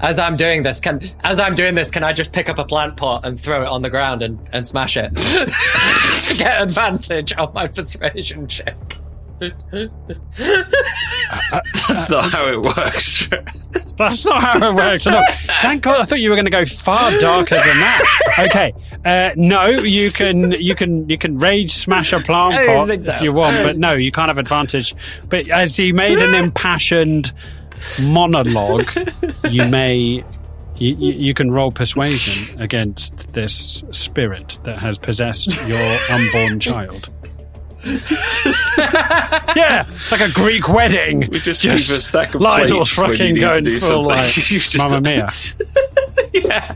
As I'm doing this, can as I'm doing this, can I just pick up a plant pot and throw it on the ground and, and smash it to get advantage on my persuasion check? That's not how it works. That's not how it works. Thank God! I thought you were going to go far darker than that. Okay, uh, no, you can you can you can rage smash a plant pot so. if you want, but no, you can't have advantage. But as he made an impassioned monologue, you may. You, you you can roll persuasion against this spirit that has possessed your unborn child. yeah, it's like a Greek wedding. We just, keep a stack of Lionel's plates when fucking you need to going do full something. like You've just Mamma done Mia. it. yeah.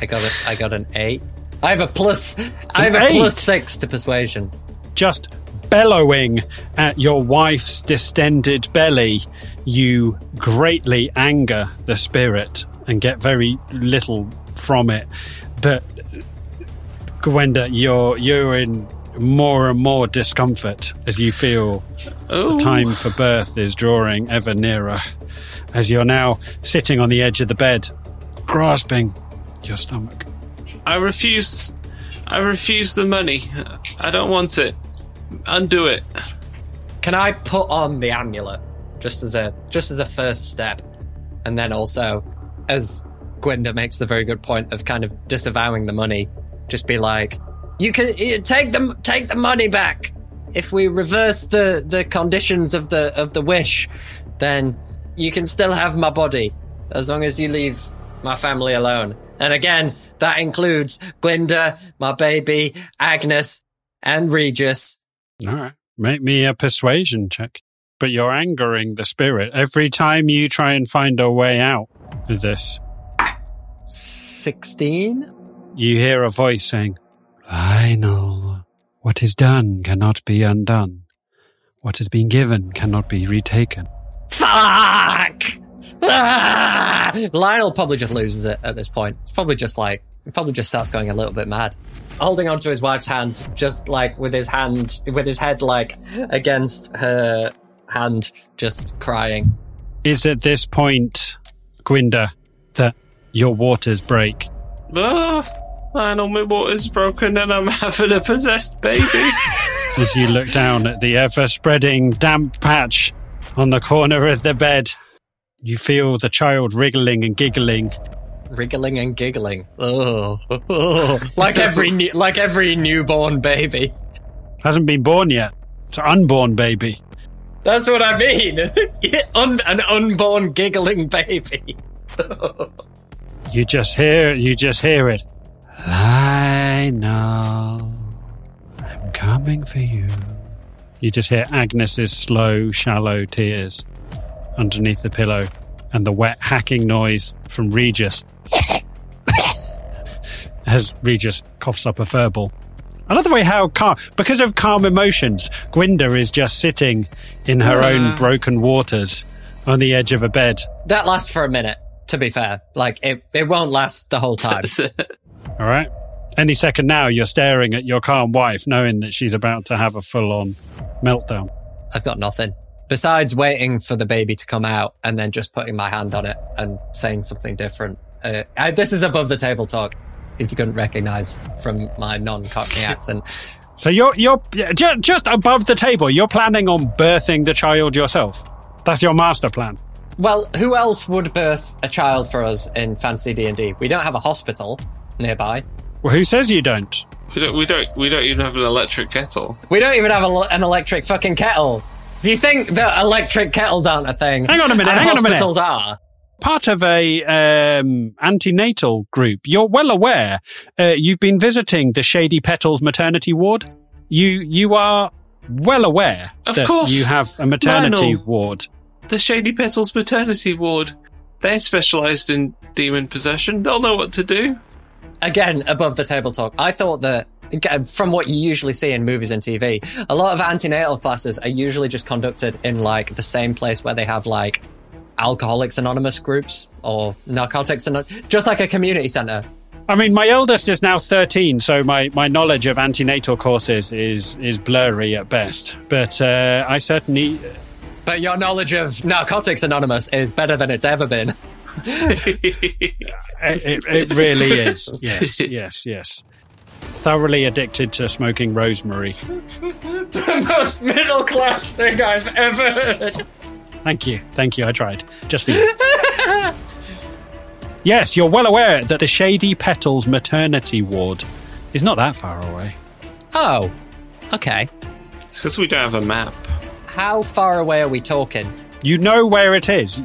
I got a, I got an eight. I have a plus. I have An a plus eight? six to persuasion. just bellowing at your wife's distended belly, you greatly anger the spirit and get very little from it. But Gwenda, you're you're in more and more discomfort as you feel Oh, the time for birth is drawing ever nearer. As you're now sitting on the edge of the bed, grasping your stomach. I refuse. I refuse the money. I don't want it. Undo it. Can I put on the amulet just as a just as a first step, and then also, as Gwenda makes the very good point of kind of disavowing the money, just be like, "You can you take the take the money back. If we reverse the the conditions of the of the wish, then you can still have my body as long as you leave my family alone." And again, that includes Glinda, my baby, Agnes, and Regis. All right. Make me a persuasion check. But you're angering the spirit every time you try and find a way out of this. 16? You hear a voice saying, Lionel, what is done cannot be undone. What has been given cannot be retaken. Fuck! Ah! Lionel probably just loses it at this point. It's probably just like, he probably just starts going a little bit mad. Holding onto his wife's hand, just like with his hand, with his head like against her hand, just crying. Is at this point, Gwynda, that your waters break. Ah, Lionel, my water's broken and I'm having a possessed baby. as you look down at the ever spreading damp patch on the corner of the bed. You feel the child wriggling and giggling. Wriggling and giggling. Oh, like every new, like every newborn baby. Hasn't been born yet. It's an unborn baby. That's what I mean. An unborn giggling baby. You just hear you just hear it. Lionel, I'm coming for you. You just hear Agnes's slow, shallow tears underneath the pillow and the wet hacking noise from Regis as Regis coughs up a furball. I love the way how calm, because of calm emotions, Gwynda is just sitting in her own broken waters on the edge of a bed. That lasts for a minute. To be fair, like it, it won't last the whole time. All right. Any second now, you're staring at your calm wife, knowing that she's about to have a full on meltdown. I've got nothing besides waiting for the baby to come out and then just putting my hand on it and saying something different. Uh, I, this is above the table talk. If you couldn't recognize from my non-Cockney accent, So you're you're just, just above the table. You're planning on birthing the child yourself. That's your master plan. Well, who else would birth a child for us in fancy D and D? We don't have a hospital nearby. Well, who says you don't? We don't. We don't. We don't even have an electric kettle. We don't even have a, an electric fucking kettle. If you think that electric kettles aren't a thing, hang on a minute. hang on a minute. Hospitals are part of a um, antenatal group. You're well aware. Uh, you've been visiting the Shady Petals maternity ward. You you are well aware of that course. you have a maternity Lionel, ward. The Shady Petals maternity ward. They're specialised in demon possession. They'll know what to do. Again, above the table talk. I thought that from what you usually see in movies and TV, a lot of antenatal classes are usually just conducted in like the same place where they have like Alcoholics Anonymous groups or Narcotics Anonymous, just like a community center. I mean, my eldest is now 13, so my, my knowledge of antenatal courses is, is blurry at best. But uh, I certainly. But your knowledge of Narcotics Anonymous is better than it's ever been. it, it, it really is. Yes, yes, yes. Thoroughly addicted to smoking rosemary. the most middle class thing I've ever heard. Thank you. Thank you. I tried. Just for you. yes, you're well aware that the Shady Petals maternity ward is not that far away. Oh, okay. It's because we don't have a map. How far away are we talking? You know where it is.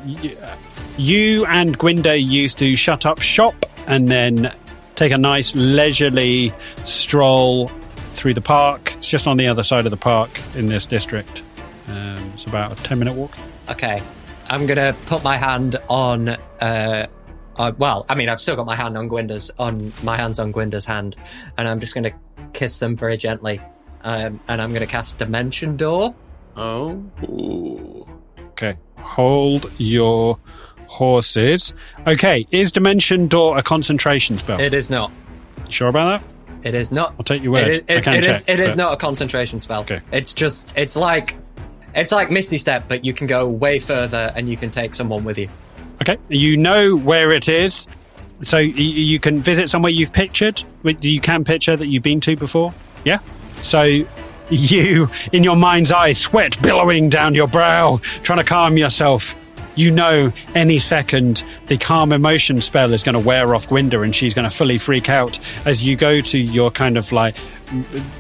You and Gwenda used to shut up shop and then take a nice leisurely stroll through the park. It's just on the other side of the park in this district. Um, it's about a 10 minute walk. Okay. I'm going to put my hand on. Uh, uh, well, I mean, I've still got my hand on Gwenda's, on my hands on Gwenda's hand, and I'm just going to kiss them very gently. Um, and I'm going to cast Dimension Door. Oh. Ooh. Okay. Hold your horses. Okay. Is Dimension Door a concentration spell? It is not. Sure about that? It is not. I'll take your word. It is, I it, can it check, is, it is but- not a concentration spell. Okay. It's just, it's like, it's like Misty Step, but you can go way further and you can take someone with you. Okay. You know where it is. So you can visit somewhere you've pictured. You can picture that you've been to before. Yeah. So you, in your mind's eye, sweat billowing down your brow, trying to calm yourself. You know, any second the calm emotion spell is going to wear off Gwenda and she's going to fully freak out as you go to your kind of like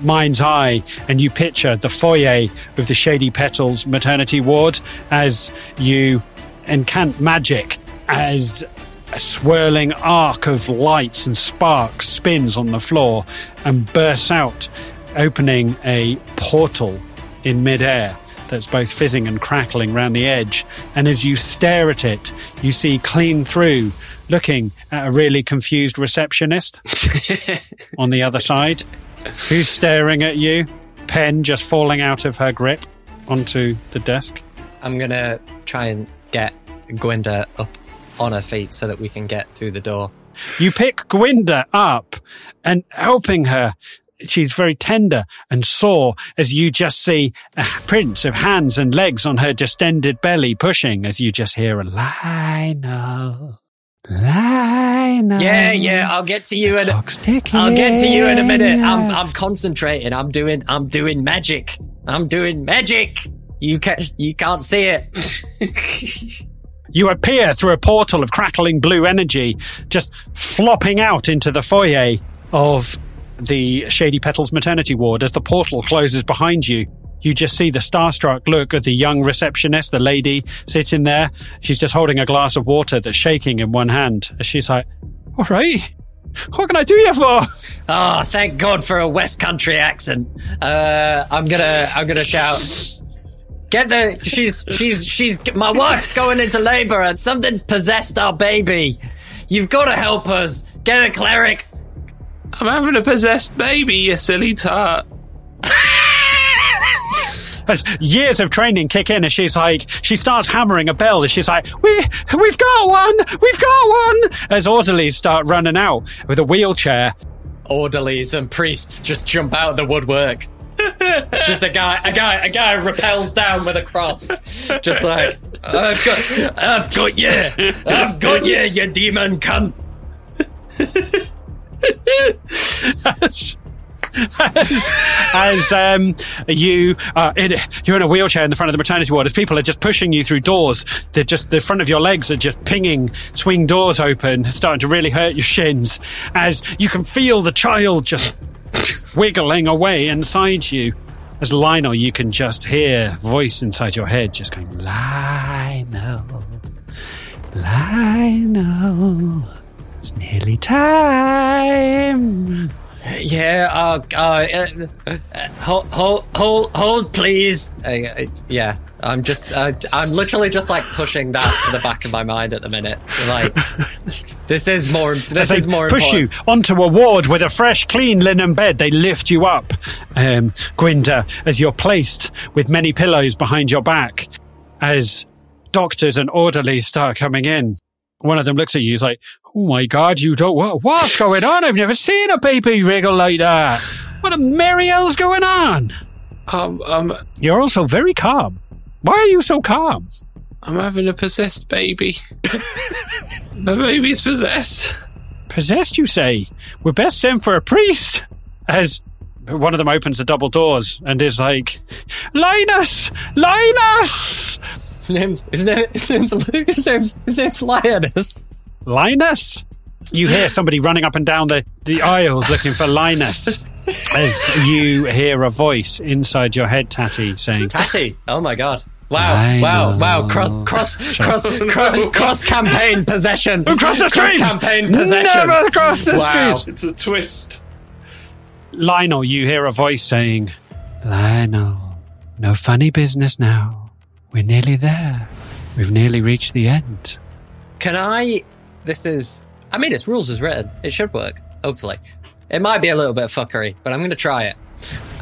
mind's eye and you picture the foyer of the Shady Petals maternity ward as you encant magic as a swirling arc of lights and sparks spins on the floor and bursts out, opening a portal in midair that's both fizzing and crackling round the edge. And as you stare at it, you see clean through, looking at a really confused receptionist on the other side, who's staring at you, pen just falling out of her grip onto the desk. I'm going to try and get Gwenda up on her feet so that we can get through the door. You pick Gwenda up and helping her. She's very tender and sore as you just see a prints of hands and legs on her distended belly pushing as you just hear a Lionel. Lionel. Yeah, yeah, I'll get to you in I'll get to you in a minute. I'm I'm concentrating. I'm doing I'm doing magic. I'm doing magic. You can't. you can't see it. You appear through a portal of crackling blue energy, just flopping out into the foyer of the Shady Petals maternity ward. As the portal closes behind you, you just see the starstruck look of the young receptionist, the lady sitting there. She's just holding a glass of water that's shaking in one hand. As she's like, All right, what can I do you for? Oh, thank God for a West Country accent. Uh, I'm gonna I'm gonna shout. Get the she's she's she's my wife's going into labor and something's possessed our baby. You've got to help us. Get a cleric. I'm having a possessed baby, you silly tart. As years of training kick in, as she's like, she starts hammering a bell. As she's like, we, we've got one, we've got one. As orderlies start running out with a wheelchair. Orderlies and priests just jump out of the woodwork. just a guy, a guy, a guy repels down with a cross. Just like I've got, I've got you, I've got you, you demon cunt. as, as um, you uh, in, you're in a wheelchair in the front of the maternity ward as people are just pushing you through doors. They're just the front of your legs are just pinging swing doors open, starting to really hurt your shins. As you can feel the child just wiggling away inside you. As Lionel, you can just hear voice inside your head just going, Lionel, Lionel, it's nearly time. Yeah, uh, uh, uh, hold, hold, hold, hold, please. Uh, yeah, I'm just, uh, I'm literally just like pushing that to the back of my mind at the minute. Like, this is more, this is more push important. you onto a ward with a fresh, clean linen bed. They lift you up, um, Gwynda, as you're placed with many pillows behind your back. As doctors and orderlies start coming in, one of them looks at you. He's like, "Oh my god, you don't what, what's going on? I've never seen a baby wriggle like that. What a merry hell's going on?" Um, um, You're also very calm. Why are you so calm? I'm having a possessed baby. the baby's possessed. Possessed, you say? We're best send for a priest. As one of them opens the double doors and is like, Linus! Linus! His name's, his name, his name's, his name's, his name's Lioness. Linus? You hear somebody running up and down the, the aisles looking for Linus. As you hear a voice inside your head, Tatty, saying, Tatty. Oh my god. Wow, wow, wow, cross, cross, cross, cross, cross campaign possession. Across the streets! campaign possession. Never cross the Wow. streets! It's a twist. Lionel, you hear a voice saying, Lionel, no funny business now. We're nearly there. We've nearly reached the end. Can I? This is. I mean, it's rules as written. It should work. Hopefully, it might be a little bit of fuckery, but I'm going to try it.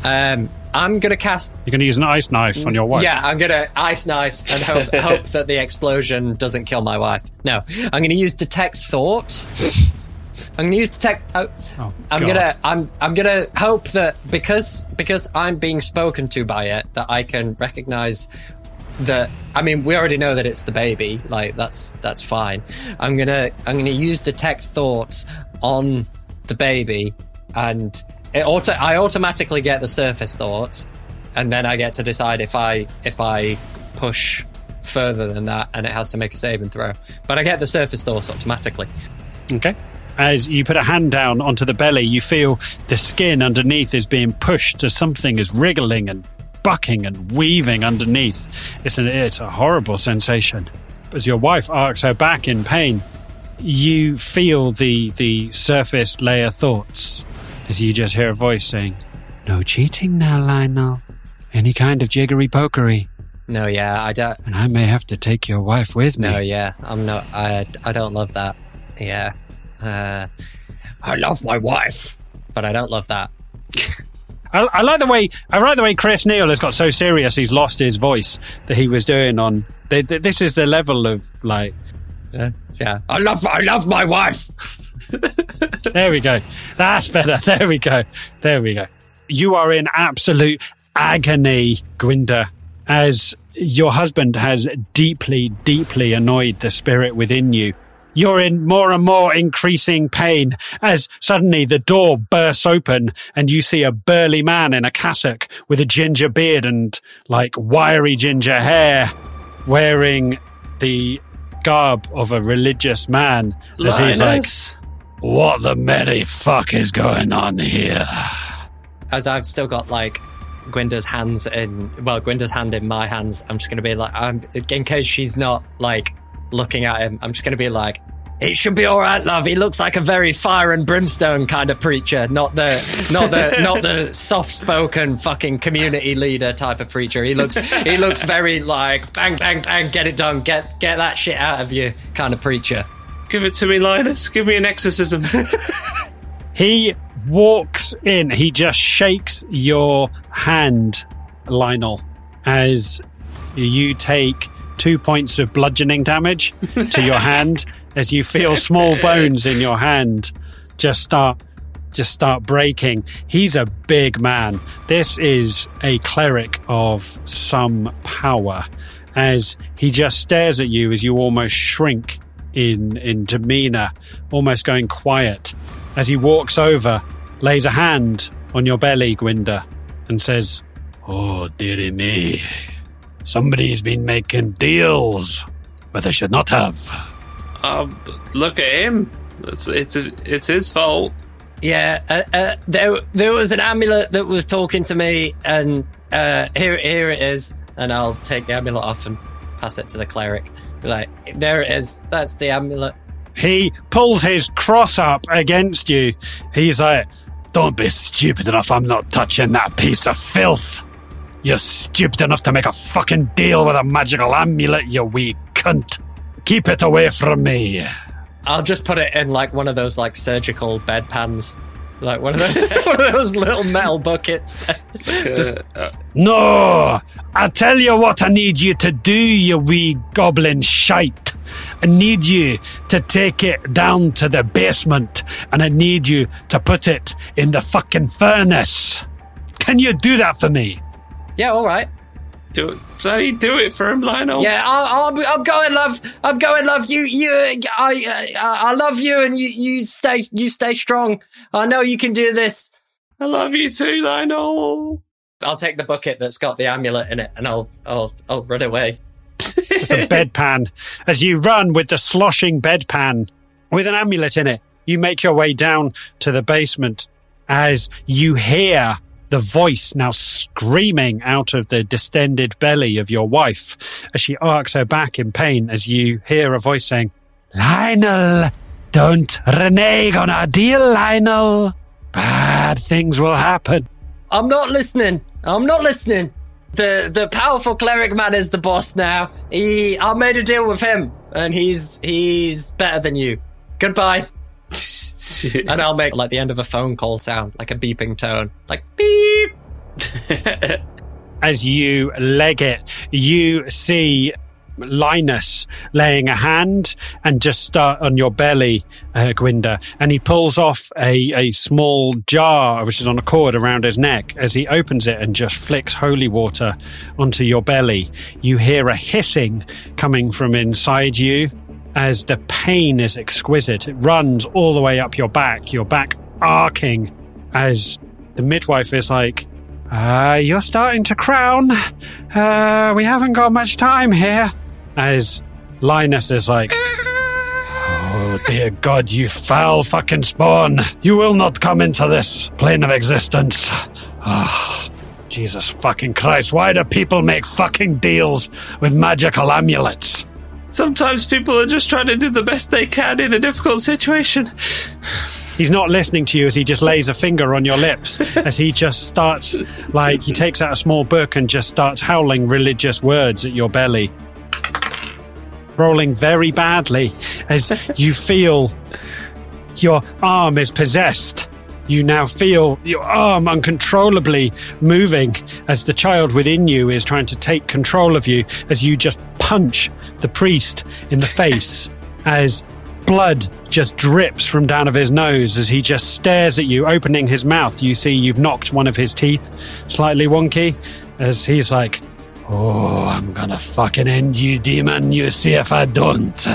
Um, I'm going to cast. You're going to use an ice knife on your wife. Yeah, I'm going to ice knife and hope, hope that the explosion doesn't kill my wife. No, I'm going to use detect thoughts. I'm going to use detect. Oh, Oh, I'm gonna. I'm. I'm gonna hope that because because I'm being spoken to by it, that I can recognize that. I mean, we already know that it's the baby. Like that's that's fine. I'm gonna. I'm gonna use detect thoughts on the baby, and it auto. I automatically get the surface thoughts, and then I get to decide if I if I push further than that, and it has to make a saving throw. But I get the surface thoughts automatically. Okay. As you put a hand down onto the belly, you feel the skin underneath is being pushed as something is wriggling and bucking and weaving underneath. It's, an, it's a horrible sensation. As your wife arcs her back in pain, you feel the, the surface layer thoughts as you just hear a voice saying, No cheating now, Lionel. Any kind of jiggery pokery, No, yeah, I don't. and I may have to take your wife with me. No, yeah, I'm not. I I don't love that. Yeah, uh, I love my wife, but I don't love that. I, I like the way I like the way Chris Neal has got so serious. He's lost his voice that he was doing on. They, they- this is the level of like. Yeah, yeah. I love I love my wife. There we go. That's better. There we go. There we go. You are in absolute agony, Gwynda, as your husband has deeply, deeply annoyed the spirit within you. You're in more and more increasing pain as suddenly the door bursts open and you see a burly man in a cassock with a ginger beard and like wiry ginger hair wearing the garb of a religious man as he's like, what the merry fuck is going on here? As I've still got like Gwynda's hands in, well, Gwynda's hand in my hands. I'm just gonna be like, I'm in case she's not like looking at him. I'm just gonna be like. It should be all right, love. He looks like a very fire and brimstone kind of preacher, not the, not the, not the soft-spoken fucking community leader type of preacher. He looks, he looks very like bang, bang, bang, get it done, get, get that shit out of you kind of preacher. Give it to me, Linus. Give me an exorcism. He walks in. He just shakes your hand, Lionel, as you take two points of bludgeoning damage to your hand as you feel small bones in your hand just start just start breaking. He's a big man. This is a cleric of some power as he just stares at you as you almost shrink in in demeanor, almost going quiet. As he walks over, lays a hand on your belly, Gwynda, and says, Oh, dearie me. Somebody's been making deals, but they should not have. Um, look at him. It's it's it's his fault. Yeah, uh, uh, there there was an amulet that was talking to me, and uh, here here it is. And I'll take the amulet off and pass it to the cleric. Like, there it is. That's the amulet. He pulls his cross up against you. He's like, Don't be stupid enough. I'm not touching that piece of filth. You're stupid enough to make a fucking deal with a magical amulet, you wee cunt. Keep it away from me. I'll just put it in like one of those like surgical bedpans, like one of those one of those little metal buckets. just Uh, No! I tell you what I need you to do, you wee goblin shite. I need you to take it down to the basement and I need you to put it in the fucking furnace. Can you do that for me? Yeah, all right. do it, bloody do it for him, Lionel. Yeah, I, I'm, I'm going, love. I'm going, love. You, you, uh, I, I, I love you, and you, you stay, you stay strong. I know you can do this. I love you too, Lionel. I'll take the bucket that's got the amulet in it, and I'll, I'll, I'll run away. Just a bedpan. As you run with the sloshing bedpan with an amulet in it, you make your way down to the basement as you hear the voice now screaming out of the distended belly of your wife as she arcs her back in pain as you hear a voice saying, Lionel, don't renege on our deal, Lionel. Bad things will happen. I'm not listening. I'm not listening. The, the powerful cleric man is the boss now. He, I made a deal with him, and he's, he's better than you. Goodbye. And I'll make like the end of a phone call sound, like a beeping tone, like beep. as you leg it, you see Linus laying a hand and just start on your belly, uh, Gwynda, and he pulls off a, a small jar which is on a cord around his neck. As he opens it and just flicks holy water onto your belly, you hear a hissing coming from inside you as the pain is exquisite. It runs all the way up your back, your back arcing as the midwife is like, uh, you're starting to crown. Uh, we haven't got much time here. As Linus is like, Oh, dear God, you foul fucking spawn. You will not come into this plane of existence. Ah, Jesus fucking Christ, why do people make fucking deals with magical amulets? Sometimes people are just trying to do the best they can in a difficult situation. He's not listening to you as he just lays a finger on your lips as he just starts, like, he takes out a small book and just starts howling religious words at your belly. Rolling very badly as you feel your arm is possessed. You now feel your arm uncontrollably moving as the child within you is trying to take control of you as you just punch the priest in the face as blood just drips from down of his nose as he just stares at you, opening his mouth. You see you've knocked one of his teeth slightly wonky as he's like, Oh, I'm gonna fucking end you, demon. You see if I don't.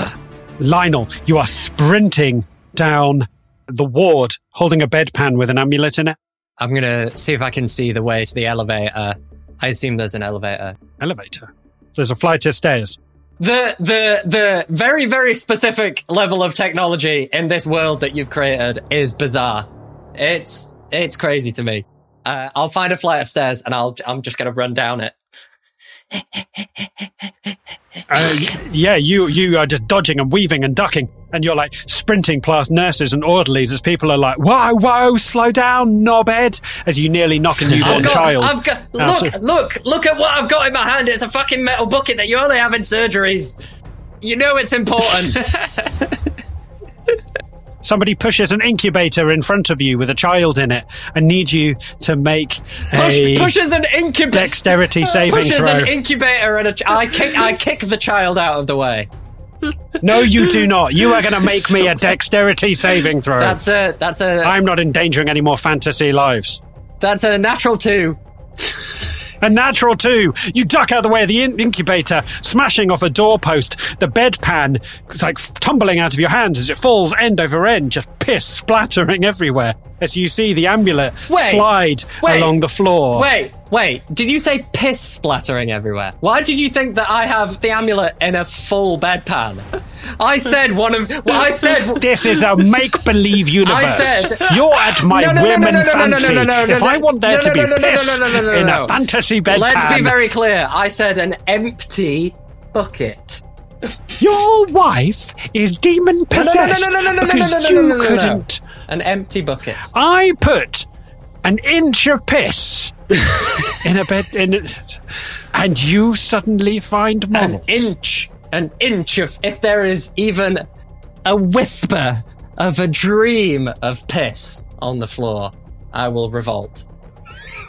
Lionel, you are sprinting down the ward holding a bedpan with an amulet in it. I'm gonna see if I can see the way to the elevator. I assume there's an elevator. Elevator. There's a flight of stairs. The the the very very specific level of technology in this world that you've created is bizarre. It's it's crazy to me. Uh, I'll find a flight of stairs and I'll I'm just gonna run down it. Uh, yeah, you you are just dodging and weaving and ducking, and you're like sprinting past nurses and orderlies as people are like, "Whoa, whoa, slow down, knobhead!" As you nearly knock a newborn got, child. I've got look of- look look at what I've got in my hand. It's a fucking metal bucket that you only have in surgeries. You know it's important. Somebody pushes an incubator in front of you with a child in it, and need you to make Push, a pushes an incubator. dexterity saving Pushes throw. an incubator and a ch- I kick I kick the child out of the way. No, you do not. You are going to make me a dexterity saving throw. That's a that's a I'm not endangering any more fantasy lives. that's a natural two. A natural two. You duck out of the way of the in- incubator, smashing off a doorpost. The bedpan like tumbling out of your hands as it falls end over end, just piss splattering everywhere. As you see the amulet Wait. slide Wait. along the floor. Wait, wait. Did you say piss splattering everywhere? Why did you think that I have the amulet in a full bedpan? I said one of. Well, I said. This is a make-believe universe. I said- You're at my No, no, no, whim no, and no, no, no, no, fancy. no, no, no, if no, I want there no, to no, be no, no, no, piss no, no, no, no, in no. a fantasy bedpan, Let's be very clear. I said an empty bucket. your wife is demon possessed no, no, no, no, no, no, because no, no, you no, no, no, no. couldn't. An empty bucket. I put an inch of piss in a bed, in a, and you suddenly find An inch. An inch of. If there is even a whisper of a dream of piss on the floor, I will revolt.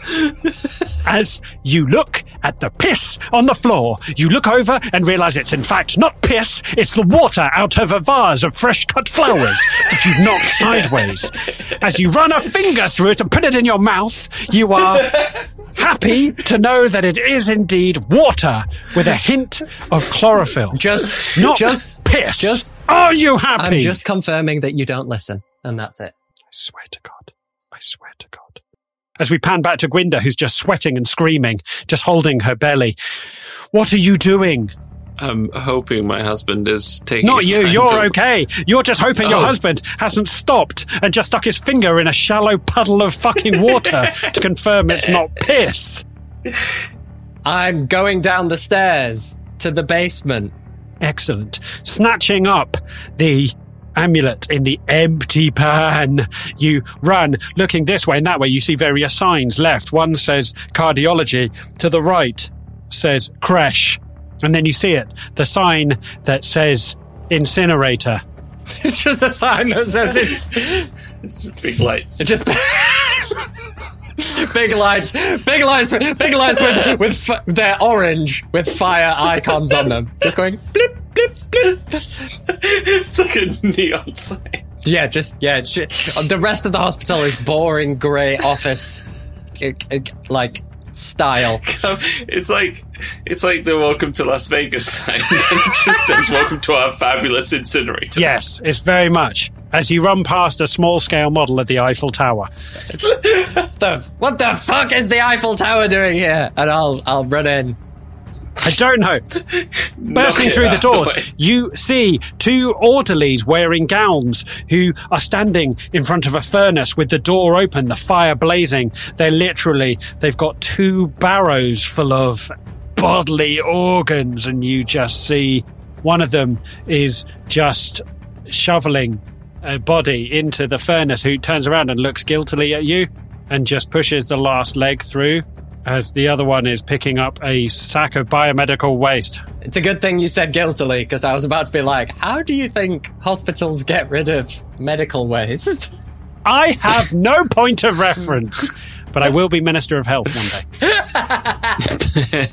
As you look at the piss on the floor, you look over and realize it's in fact not piss, it's the water out of a vase of fresh cut flowers that you've knocked sideways. As you run a finger through it and put it in your mouth, you are happy to know that it is indeed water with a hint of chlorophyll. Just. not Just. piss. just- are you happy? I'm just confirming that you don't listen, and that's it. I swear to God. I swear to God. As we pan back to Gwynda, who's just sweating and screaming, just holding her belly. What are you doing? I'm hoping my husband is taking. Not you. You're to- okay. You're just hoping your Oh. husband hasn't stopped and just stuck his finger in a shallow puddle of fucking water to confirm it's not piss. I'm going down the stairs to the basement. Excellent. Snatching up the amulet in the empty pan, you run looking this way and that way. You see various signs left. One says cardiology, to the right says crash. And then you see it, the sign that says incinerator. It's just a sign that says it's big lights. it just big lights, big lights, big lights with with f- they're orange with fire icons on them, just going blip blip blip. it's like a neon sign. Yeah, just yeah. the rest of the hospital is boring grey office, like style. It's like it's like the welcome to Las Vegas sign. it just says welcome to our fabulous incinerator. Yes, it's very much. As you run past a small scale model of the Eiffel Tower. The, what the fuck is the Eiffel Tower doing here? And I'll I'll run in. I don't know. Bursting through the out the doors, you see two orderlies wearing gowns who are standing in front of a furnace with the door open, the fire blazing. They're literally, they've got two barrows full of bodily organs, and you just see one of them is just shoveling a body into the furnace who turns around and looks guiltily at you and just pushes the last leg through as the other one is picking up a sack of biomedical waste. It's a good thing you said guiltily because I was about to be like, how do you think hospitals get rid of medical waste? I have no point of reference, but I will be Minister of Health one day.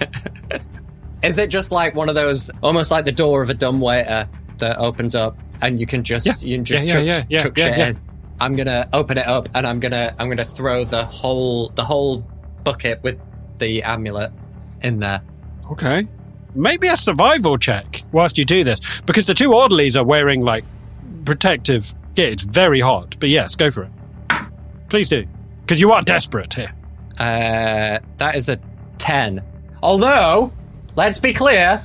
Is it just like one of those, almost like the door of a dumb waiter that opens up and you can just Yeah. you can just Yeah, yeah, chuck, yeah, yeah, chuck shit in? I'm gonna open it up and I'm gonna I'm gonna throw the whole the whole bucket with the amulet in there. Okay. Maybe a survival check whilst you do this, because the two orderlies are wearing like protective gear. It's very hot, but yes, go for it. Please do, because you are desperate here. Uh, that is a ten. Although, let's be clear,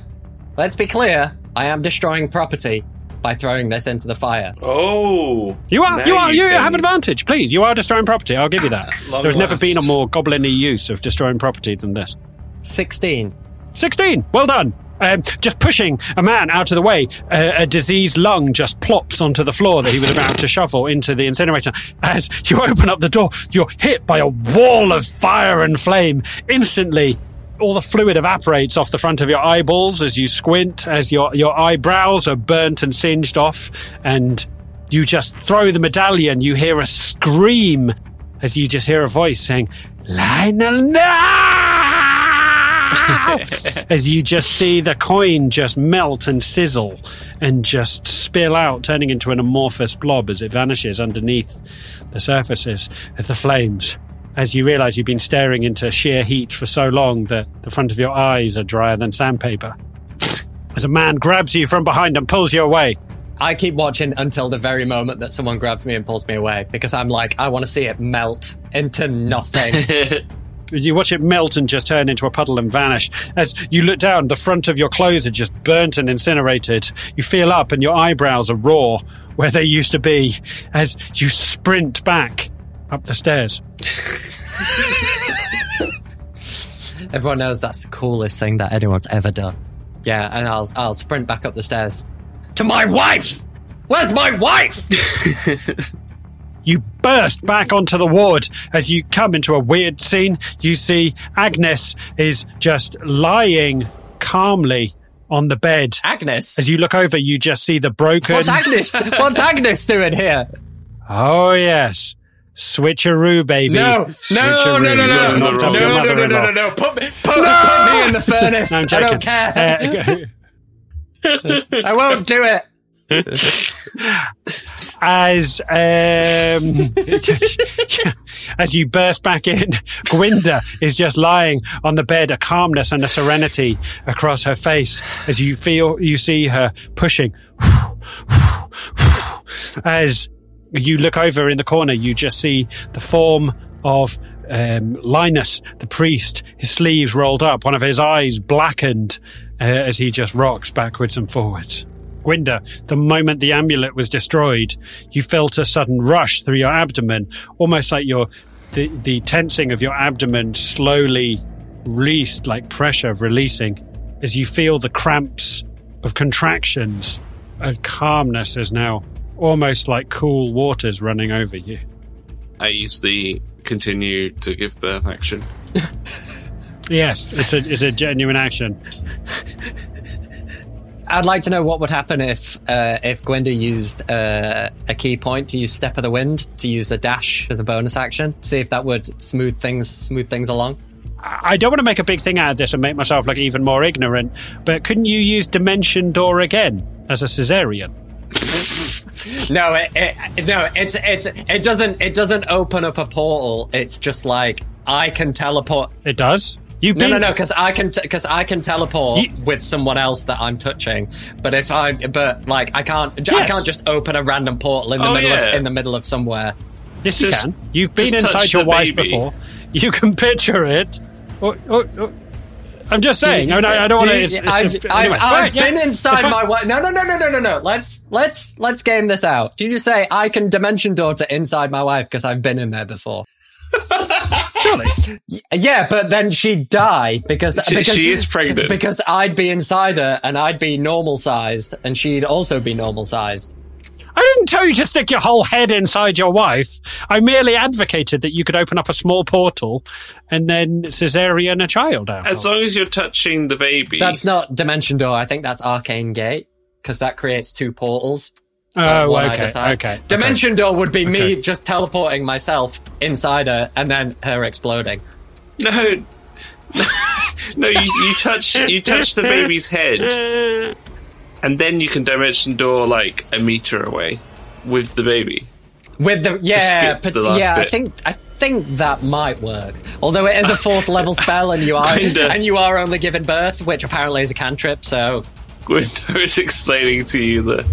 let's be clear. I am destroying property by throwing this into the fire. Oh, You are, you are, you you have advantage. Please, you are destroying property. I'll give you that. Long There's never been a more goblin-y use of destroying property than this. Sixteen. 16. Well done. Um, just pushing a man out of the way, uh, a diseased lung just plops onto the floor that he was about to shovel into the incinerator. As you open up the door, you're hit by a wall of fire and flame. Instantly, all the fluid evaporates off the front of your eyeballs as you squint, as your, your eyebrows are burnt and singed off, and you just throw the medallion. You hear a scream as you just hear a voice saying, Lionel, no! as you just see the coin just melt and sizzle and just spill out, turning into an amorphous blob as it vanishes underneath the surfaces of the flames. As you realize you've been staring into sheer heat for so long that the front of your eyes are drier than sandpaper. As a man grabs you from behind and pulls you away. I keep watching until the very moment that someone grabs me and pulls me away because I'm like, I want to see it melt into nothing. You watch it melt and just turn into a puddle and vanish. As you look down, the front of your clothes are just burnt and incinerated. You feel up and your eyebrows are raw where they used to be as you sprint back up the stairs. Everyone knows that's the coolest thing that anyone's ever done. Yeah, and I'll I'll sprint back up the stairs to my wife. Where's my wife? You burst back onto the ward as you come into a weird scene. You see Agnes is just lying calmly on the bed. Agnes. As you look over, you just see the broken. What's Agnes? What's Agnes doing here? Oh yes, switcheroo, baby. No, no, Switcheroo. no, no, no, no, no, no, no, no, no, no, no, Put me, put, put me in the furnace. No, I'm I don't care. Uh, I won't do it. as um, as you burst back in, Gwynda is just lying on the bed, a calmness and a serenity across her face as you feel you see her pushing. As you look over in the corner, you just see the form of um, Linus, the priest, his sleeves rolled up, one of his eyes blackened uh, as he just rocks backwards and forwards. Gwynda, the moment the amulet was destroyed, you felt a sudden rush through your abdomen, almost like your the, the tensing of your abdomen slowly released, like pressure of releasing, as you feel the cramps of contractions. A calmness is now almost like cool waters running over you. I use the continue to give birth action. Yes, it's a it's a genuine action. I'd like to know what would happen if uh, if Gwynda used uh, a ki point to use Step of the Wind to use a dash as a bonus action. See if that would smooth things smooth things along. I don't want to make a big thing out of this and make myself look even more ignorant, but couldn't you use Dimension Door again as a Caesarean? No, it, it, no, it's it's it doesn't it doesn't open up a portal. It's just like I can teleport. It does. You've No, been no, no, because I can because I can teleport You- with someone else that I'm touching. But if I but like I can't I can't just open a random portal in the Oh, middle yeah. of in the middle of somewhere. Yes, you can. You've been inside your wife baby. before. You can picture it. Oh, oh, oh. I'm just saying. I, mean, I I don't want to. It's, it's, I've, it's- I've. I've Right, been it's inside my wife. No, no, no, no, no, no, no. Let's let's let's game this out. Do you just say I can dimension door to inside my wife because I've been in there before? Surely. Yeah, but then she'd die because, She- because she is pregnant. because I'd be inside her and I'd be normal sized and she'd also be normal sized. I didn't tell you to stick your whole head inside your wife. I merely advocated that you could open up a small portal and then cesarean a child out. As of. long as you're touching the baby. That's not dimension door. I think that's arcane gate because that creates two portals. Oh, one okay, either side. okay. Dimension door would be me Okay. just teleporting myself inside her and then her exploding. no, no. You, you touch you touch the baby's head, and then you can dimension door like a meter away with the baby. With the yeah, but, the yeah, I think I think that might work. Although it is a fourth level spell, and you are Kinda. and you are only given birth, which apparently is a cantrip. So Gwynda is explaining to you that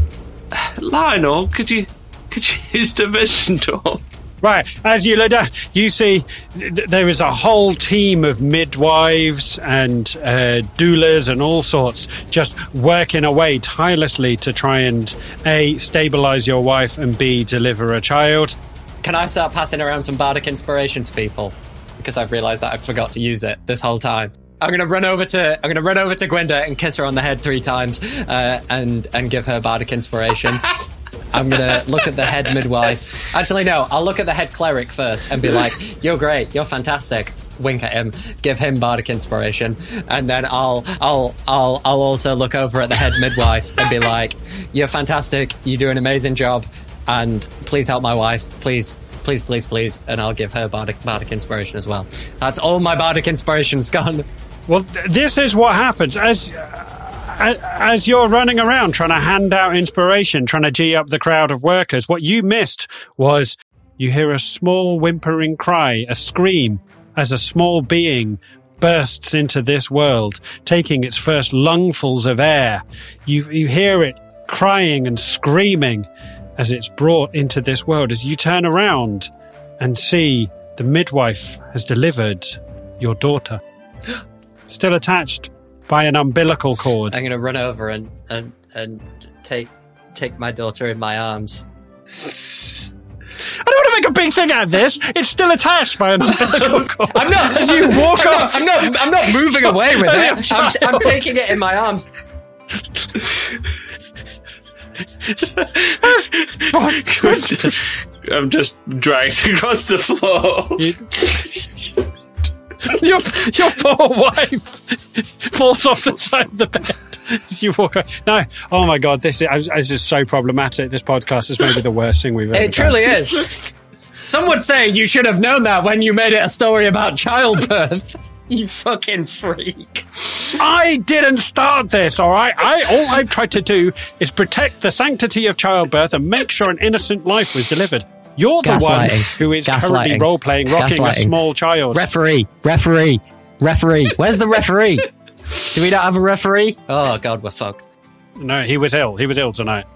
Lionel, could you could you use dimension door? Right, as you look down, you see th- th- there is a whole team of midwives and uh, doulas and all sorts just working away tirelessly to try and A, stabilize your wife and B, deliver a child. can I start passing around some bardic inspiration to people? Because I've realised that I forgot to use it this whole time. I'm gonna run over to I'm gonna run over to Gwynda and kiss her on the head three times, uh, and and give her bardic inspiration. I'm gonna look at the head midwife. Actually, no, I'll look at the head cleric first and be like, "You're great, you're fantastic." Wink at him, give him bardic inspiration, and then I'll I'll I'll I'll also look over at the head midwife and be like, "You're fantastic, you do an amazing job, and please help my wife, please." Please, please, please, and I'll give her bardic, bardic inspiration as well. That's all my bardic inspiration's gone. Well, th- this is what happens as as you're running around trying to hand out inspiration, trying to g up the crowd of workers. What you missed was you hear a small whimpering cry, a scream, as a small being bursts into this world, taking its first lungfuls of air. You, you hear it crying and screaming as it's brought into this world. As you turn around and see the midwife has delivered your daughter, still attached by an umbilical cord. I'm gonna run over and and and take take my daughter in my arms. I don't want to make a big thing out of this. It's still attached by an umbilical cord. I'm not. As you walk I'm off, not, I'm not. I'm not moving away with it. I'm, I'm taking it in my arms. I'm just dragged across the floor. your, your poor wife falls off the side of the bed as you walk away. No, oh my god, this is, this is so problematic. This podcast is maybe the worst thing we've ever It truly is. Some would say you should have known that when you made it a story about childbirth. You fucking freak. I didn't start this, all right? I all I've tried to do is protect the sanctity of childbirth and make sure an innocent life was delivered. You're the one who is currently role playing, rocking a small child. Referee, referee, referee. Where's the referee? Do we not have a referee? Oh god, we're fucked. No, he was ill. He was ill tonight.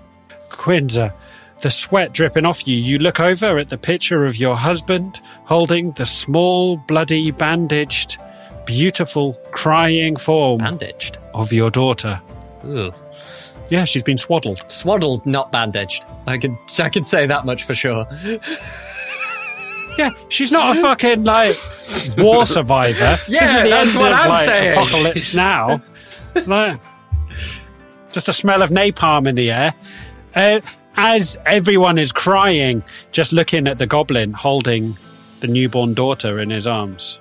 Quinza, the sweat dripping off you, you look over at the picture of your husband holding the small, bloody, bandaged, beautiful, crying form Bandaged. of your daughter. Ooh. Yeah, she's been swaddled. Swaddled, not bandaged. I can I can say that much for sure. Yeah, she's not a fucking like war survivor. Yeah, that's end what of, I'm like, saying. Apocalypse now. No. Just a smell of napalm in the air. Uh, as everyone is crying, just looking at the goblin holding the newborn daughter in his arms.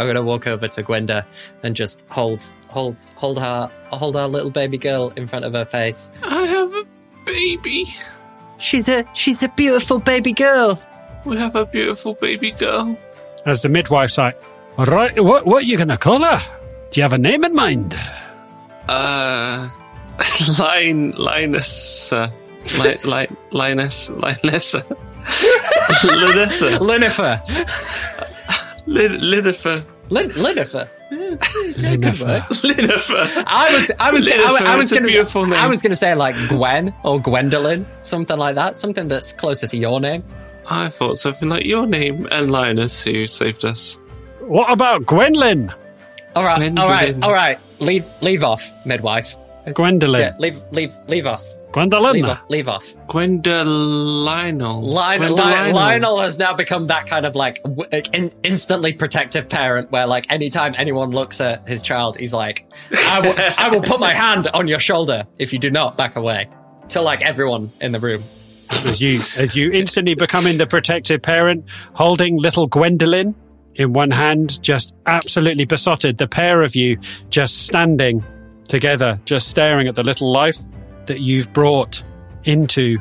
I'm gonna walk over to Gwynda and just hold hold hold her hold our little baby girl in front of her face. I have a baby. She's a she's a beautiful baby girl. We have a beautiful baby girl. As the midwife's like, all right, what, what are you going to call her? Do you have a name in mind? Uh, Line, Linus, uh, li, li, Linus, Linus, Linessa, Linifer. Lin, Linifer, Lin- Linifer. Linifer. Linifer. I was, I was, I, Linifer, I was gonna. I was gonna say like Gwen or Gwendolyn, something like that, something that's closer to your name. I thought something like your name and Linus, who saved us. What about Gwendolyn? All right, Gwendolyn. all right, all right. Leave, leave off, midwife. Gwendolyn. Yeah, leave, leave, leave off. Gwendolyn. Leave off. Leave off. Gwenda Lionel. Lion, Gwenda Lion, Lionel has now become that kind of like like, in, instantly protective parent where like anytime anyone looks at his child, he's like, I will, I will put my hand on your shoulder if you do not back away. To like everyone in the room. as you as you instantly becoming the protective parent, holding little Gwendolyn in one hand, just absolutely besotted. The pair of you just standing together, just staring at the little life that you've brought into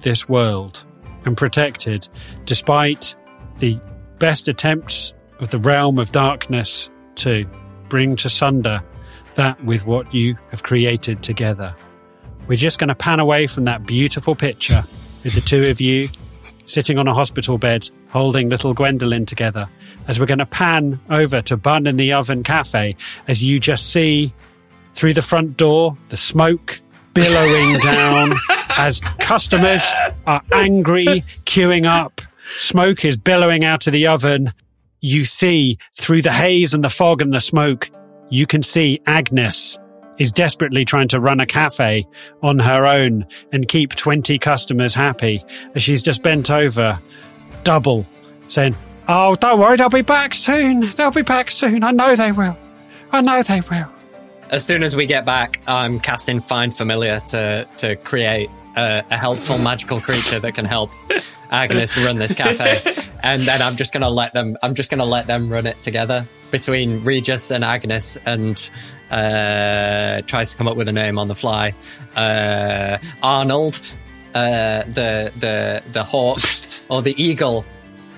this world and protected, despite the best attempts of the realm of darkness to bring to sunder that with what you have created together. We're just going to pan away from that beautiful picture with the two of you sitting on a hospital bed holding little Gwendolyn together as we're going to pan over to Bun in the Oven Cafe as you just see through the front door the smoke billowing down as customers are angry, queuing up. Smoke is billowing out of the oven. You see through the haze and the fog and the smoke, you can see Agnes is desperately trying to run a cafe on her own and keep 20 customers happy as she's just bent over, double, saying, Oh, don't worry, they'll be back soon. They'll be back soon. I know they will. I know they will. As soon as we get back, I'm casting Find Familiar to to create a, a helpful magical creature that can help Agnes run this cafe, and then I'm just gonna let them. I'm just gonna let them run it together between Regis and Agnes, and uh, tries to come up with a name on the fly. Uh, Arnold, uh, the the the hawk or the eagle,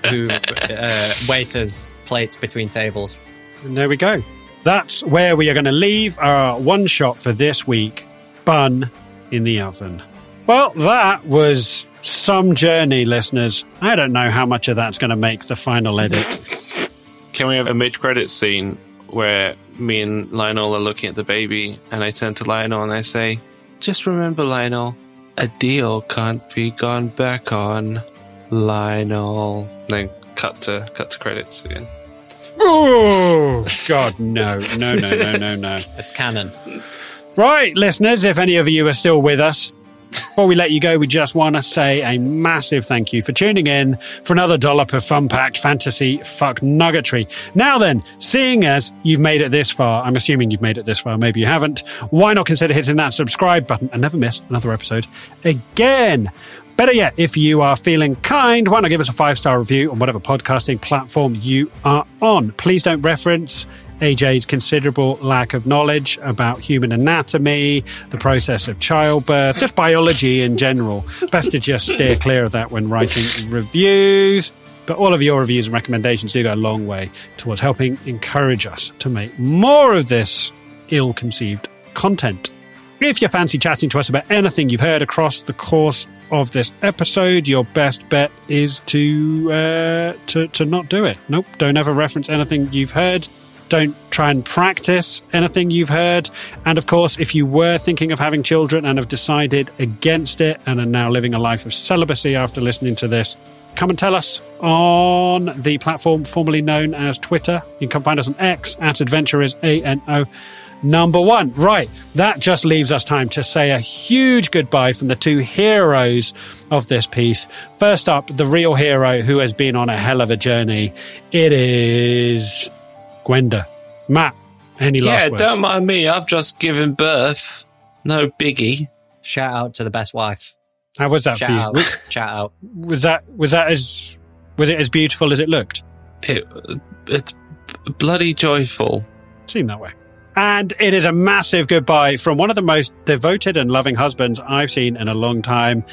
who uh, waiters plates between tables. And there we go. That's where we are going to leave our one shot for this week Bun in the Oven. Well, that was some journey, listeners. I don't know how much of that's going to make the final edit. Can we have a mid-credit scene where me and Lionel are looking at the baby, and I turn to Lionel and I say, "Just remember, Lionel, a deal can't be gone back on." Lionel. Then cut to cut to credits again. Oh, God, no, no, no, no, no, no. It's canon. Right, listeners, if any of you are still with us, before we let you go, we just want to say a massive thank you for tuning in for another dollop of fun packed fantasy fuck nuggetry. Now then, seeing as you've made it this far, I'm assuming you've made it this far, maybe you haven't, why not consider hitting that subscribe button and never miss another episode again? Better yet, if you are feeling kind, why not give us a five star review on whatever podcasting platform you are on? Please don't reference AJ's considerable lack of knowledge about human anatomy, the process of childbirth, just biology in general. Best to just steer clear of that when writing reviews. But all of your reviews and recommendations do go a long way towards helping encourage us to make more of this ill conceived content. If you fancy chatting to us about anything you've heard across the course of this episode, your best bet is to uh, to to not do it. Nope, don't ever reference anything you've heard. Don't try and practice anything you've heard. And of course, if you were thinking of having children and have decided against it and are now living a life of celibacy after listening to this, come and tell us on the platform formerly known as Twitter. You can come find us on X at Adventurers A N O number one. Right, that just leaves us time to say a huge goodbye from the two heroes of this piece. First up, the real hero who has been on a hell of a journey. It is Gwynda. Matt, any last yeah, words? don't mind me. I've just given birth. No biggie. Shout out to the best wife. How was that Shout for you? out. Shout out. Was that was that as was it as beautiful as it looked? It, it's bloody joyful. Seemed that way. And it is a massive goodbye from one of the most devoted and loving husbands I've seen in a long time.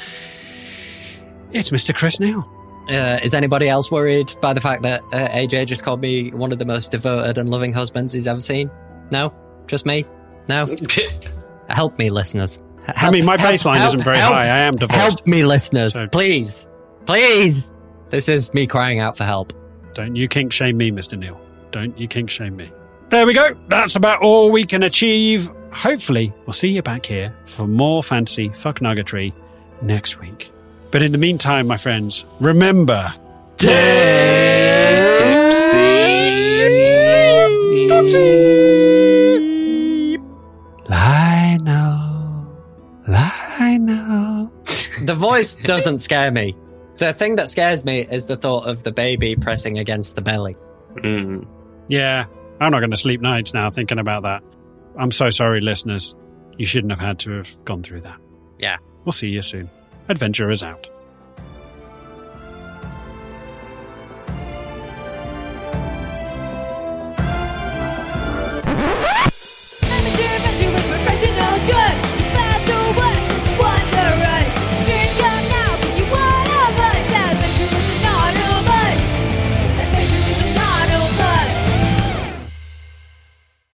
It's Mr. Chris Neal. Uh, is anybody else worried by the fact that uh, AJ just called me one of the most devoted and loving husbands he's ever seen? No? Just me? No? Help me, listeners. I mean, my help- baseline help- isn't very help- high. I am divorced. Help me, listeners. So- Please. Please. This is me crying out for help. Don't you kink shame me, Mr. Neal. Don't you kink shame me. There we go. That's about all we can achieve. Hopefully, we'll see you back here for more fancy fuck nuggetry next week. But in the meantime, my friends, remember. Lino. Lino. The voice doesn't scare me. The thing that scares me is the thought of the baby pressing against the belly. Mm. Yeah, I'm not going to sleep nights now thinking about that. I'm so sorry, listeners. You shouldn't have had to have gone through that. Yeah. We'll see you soon. Adventure is out.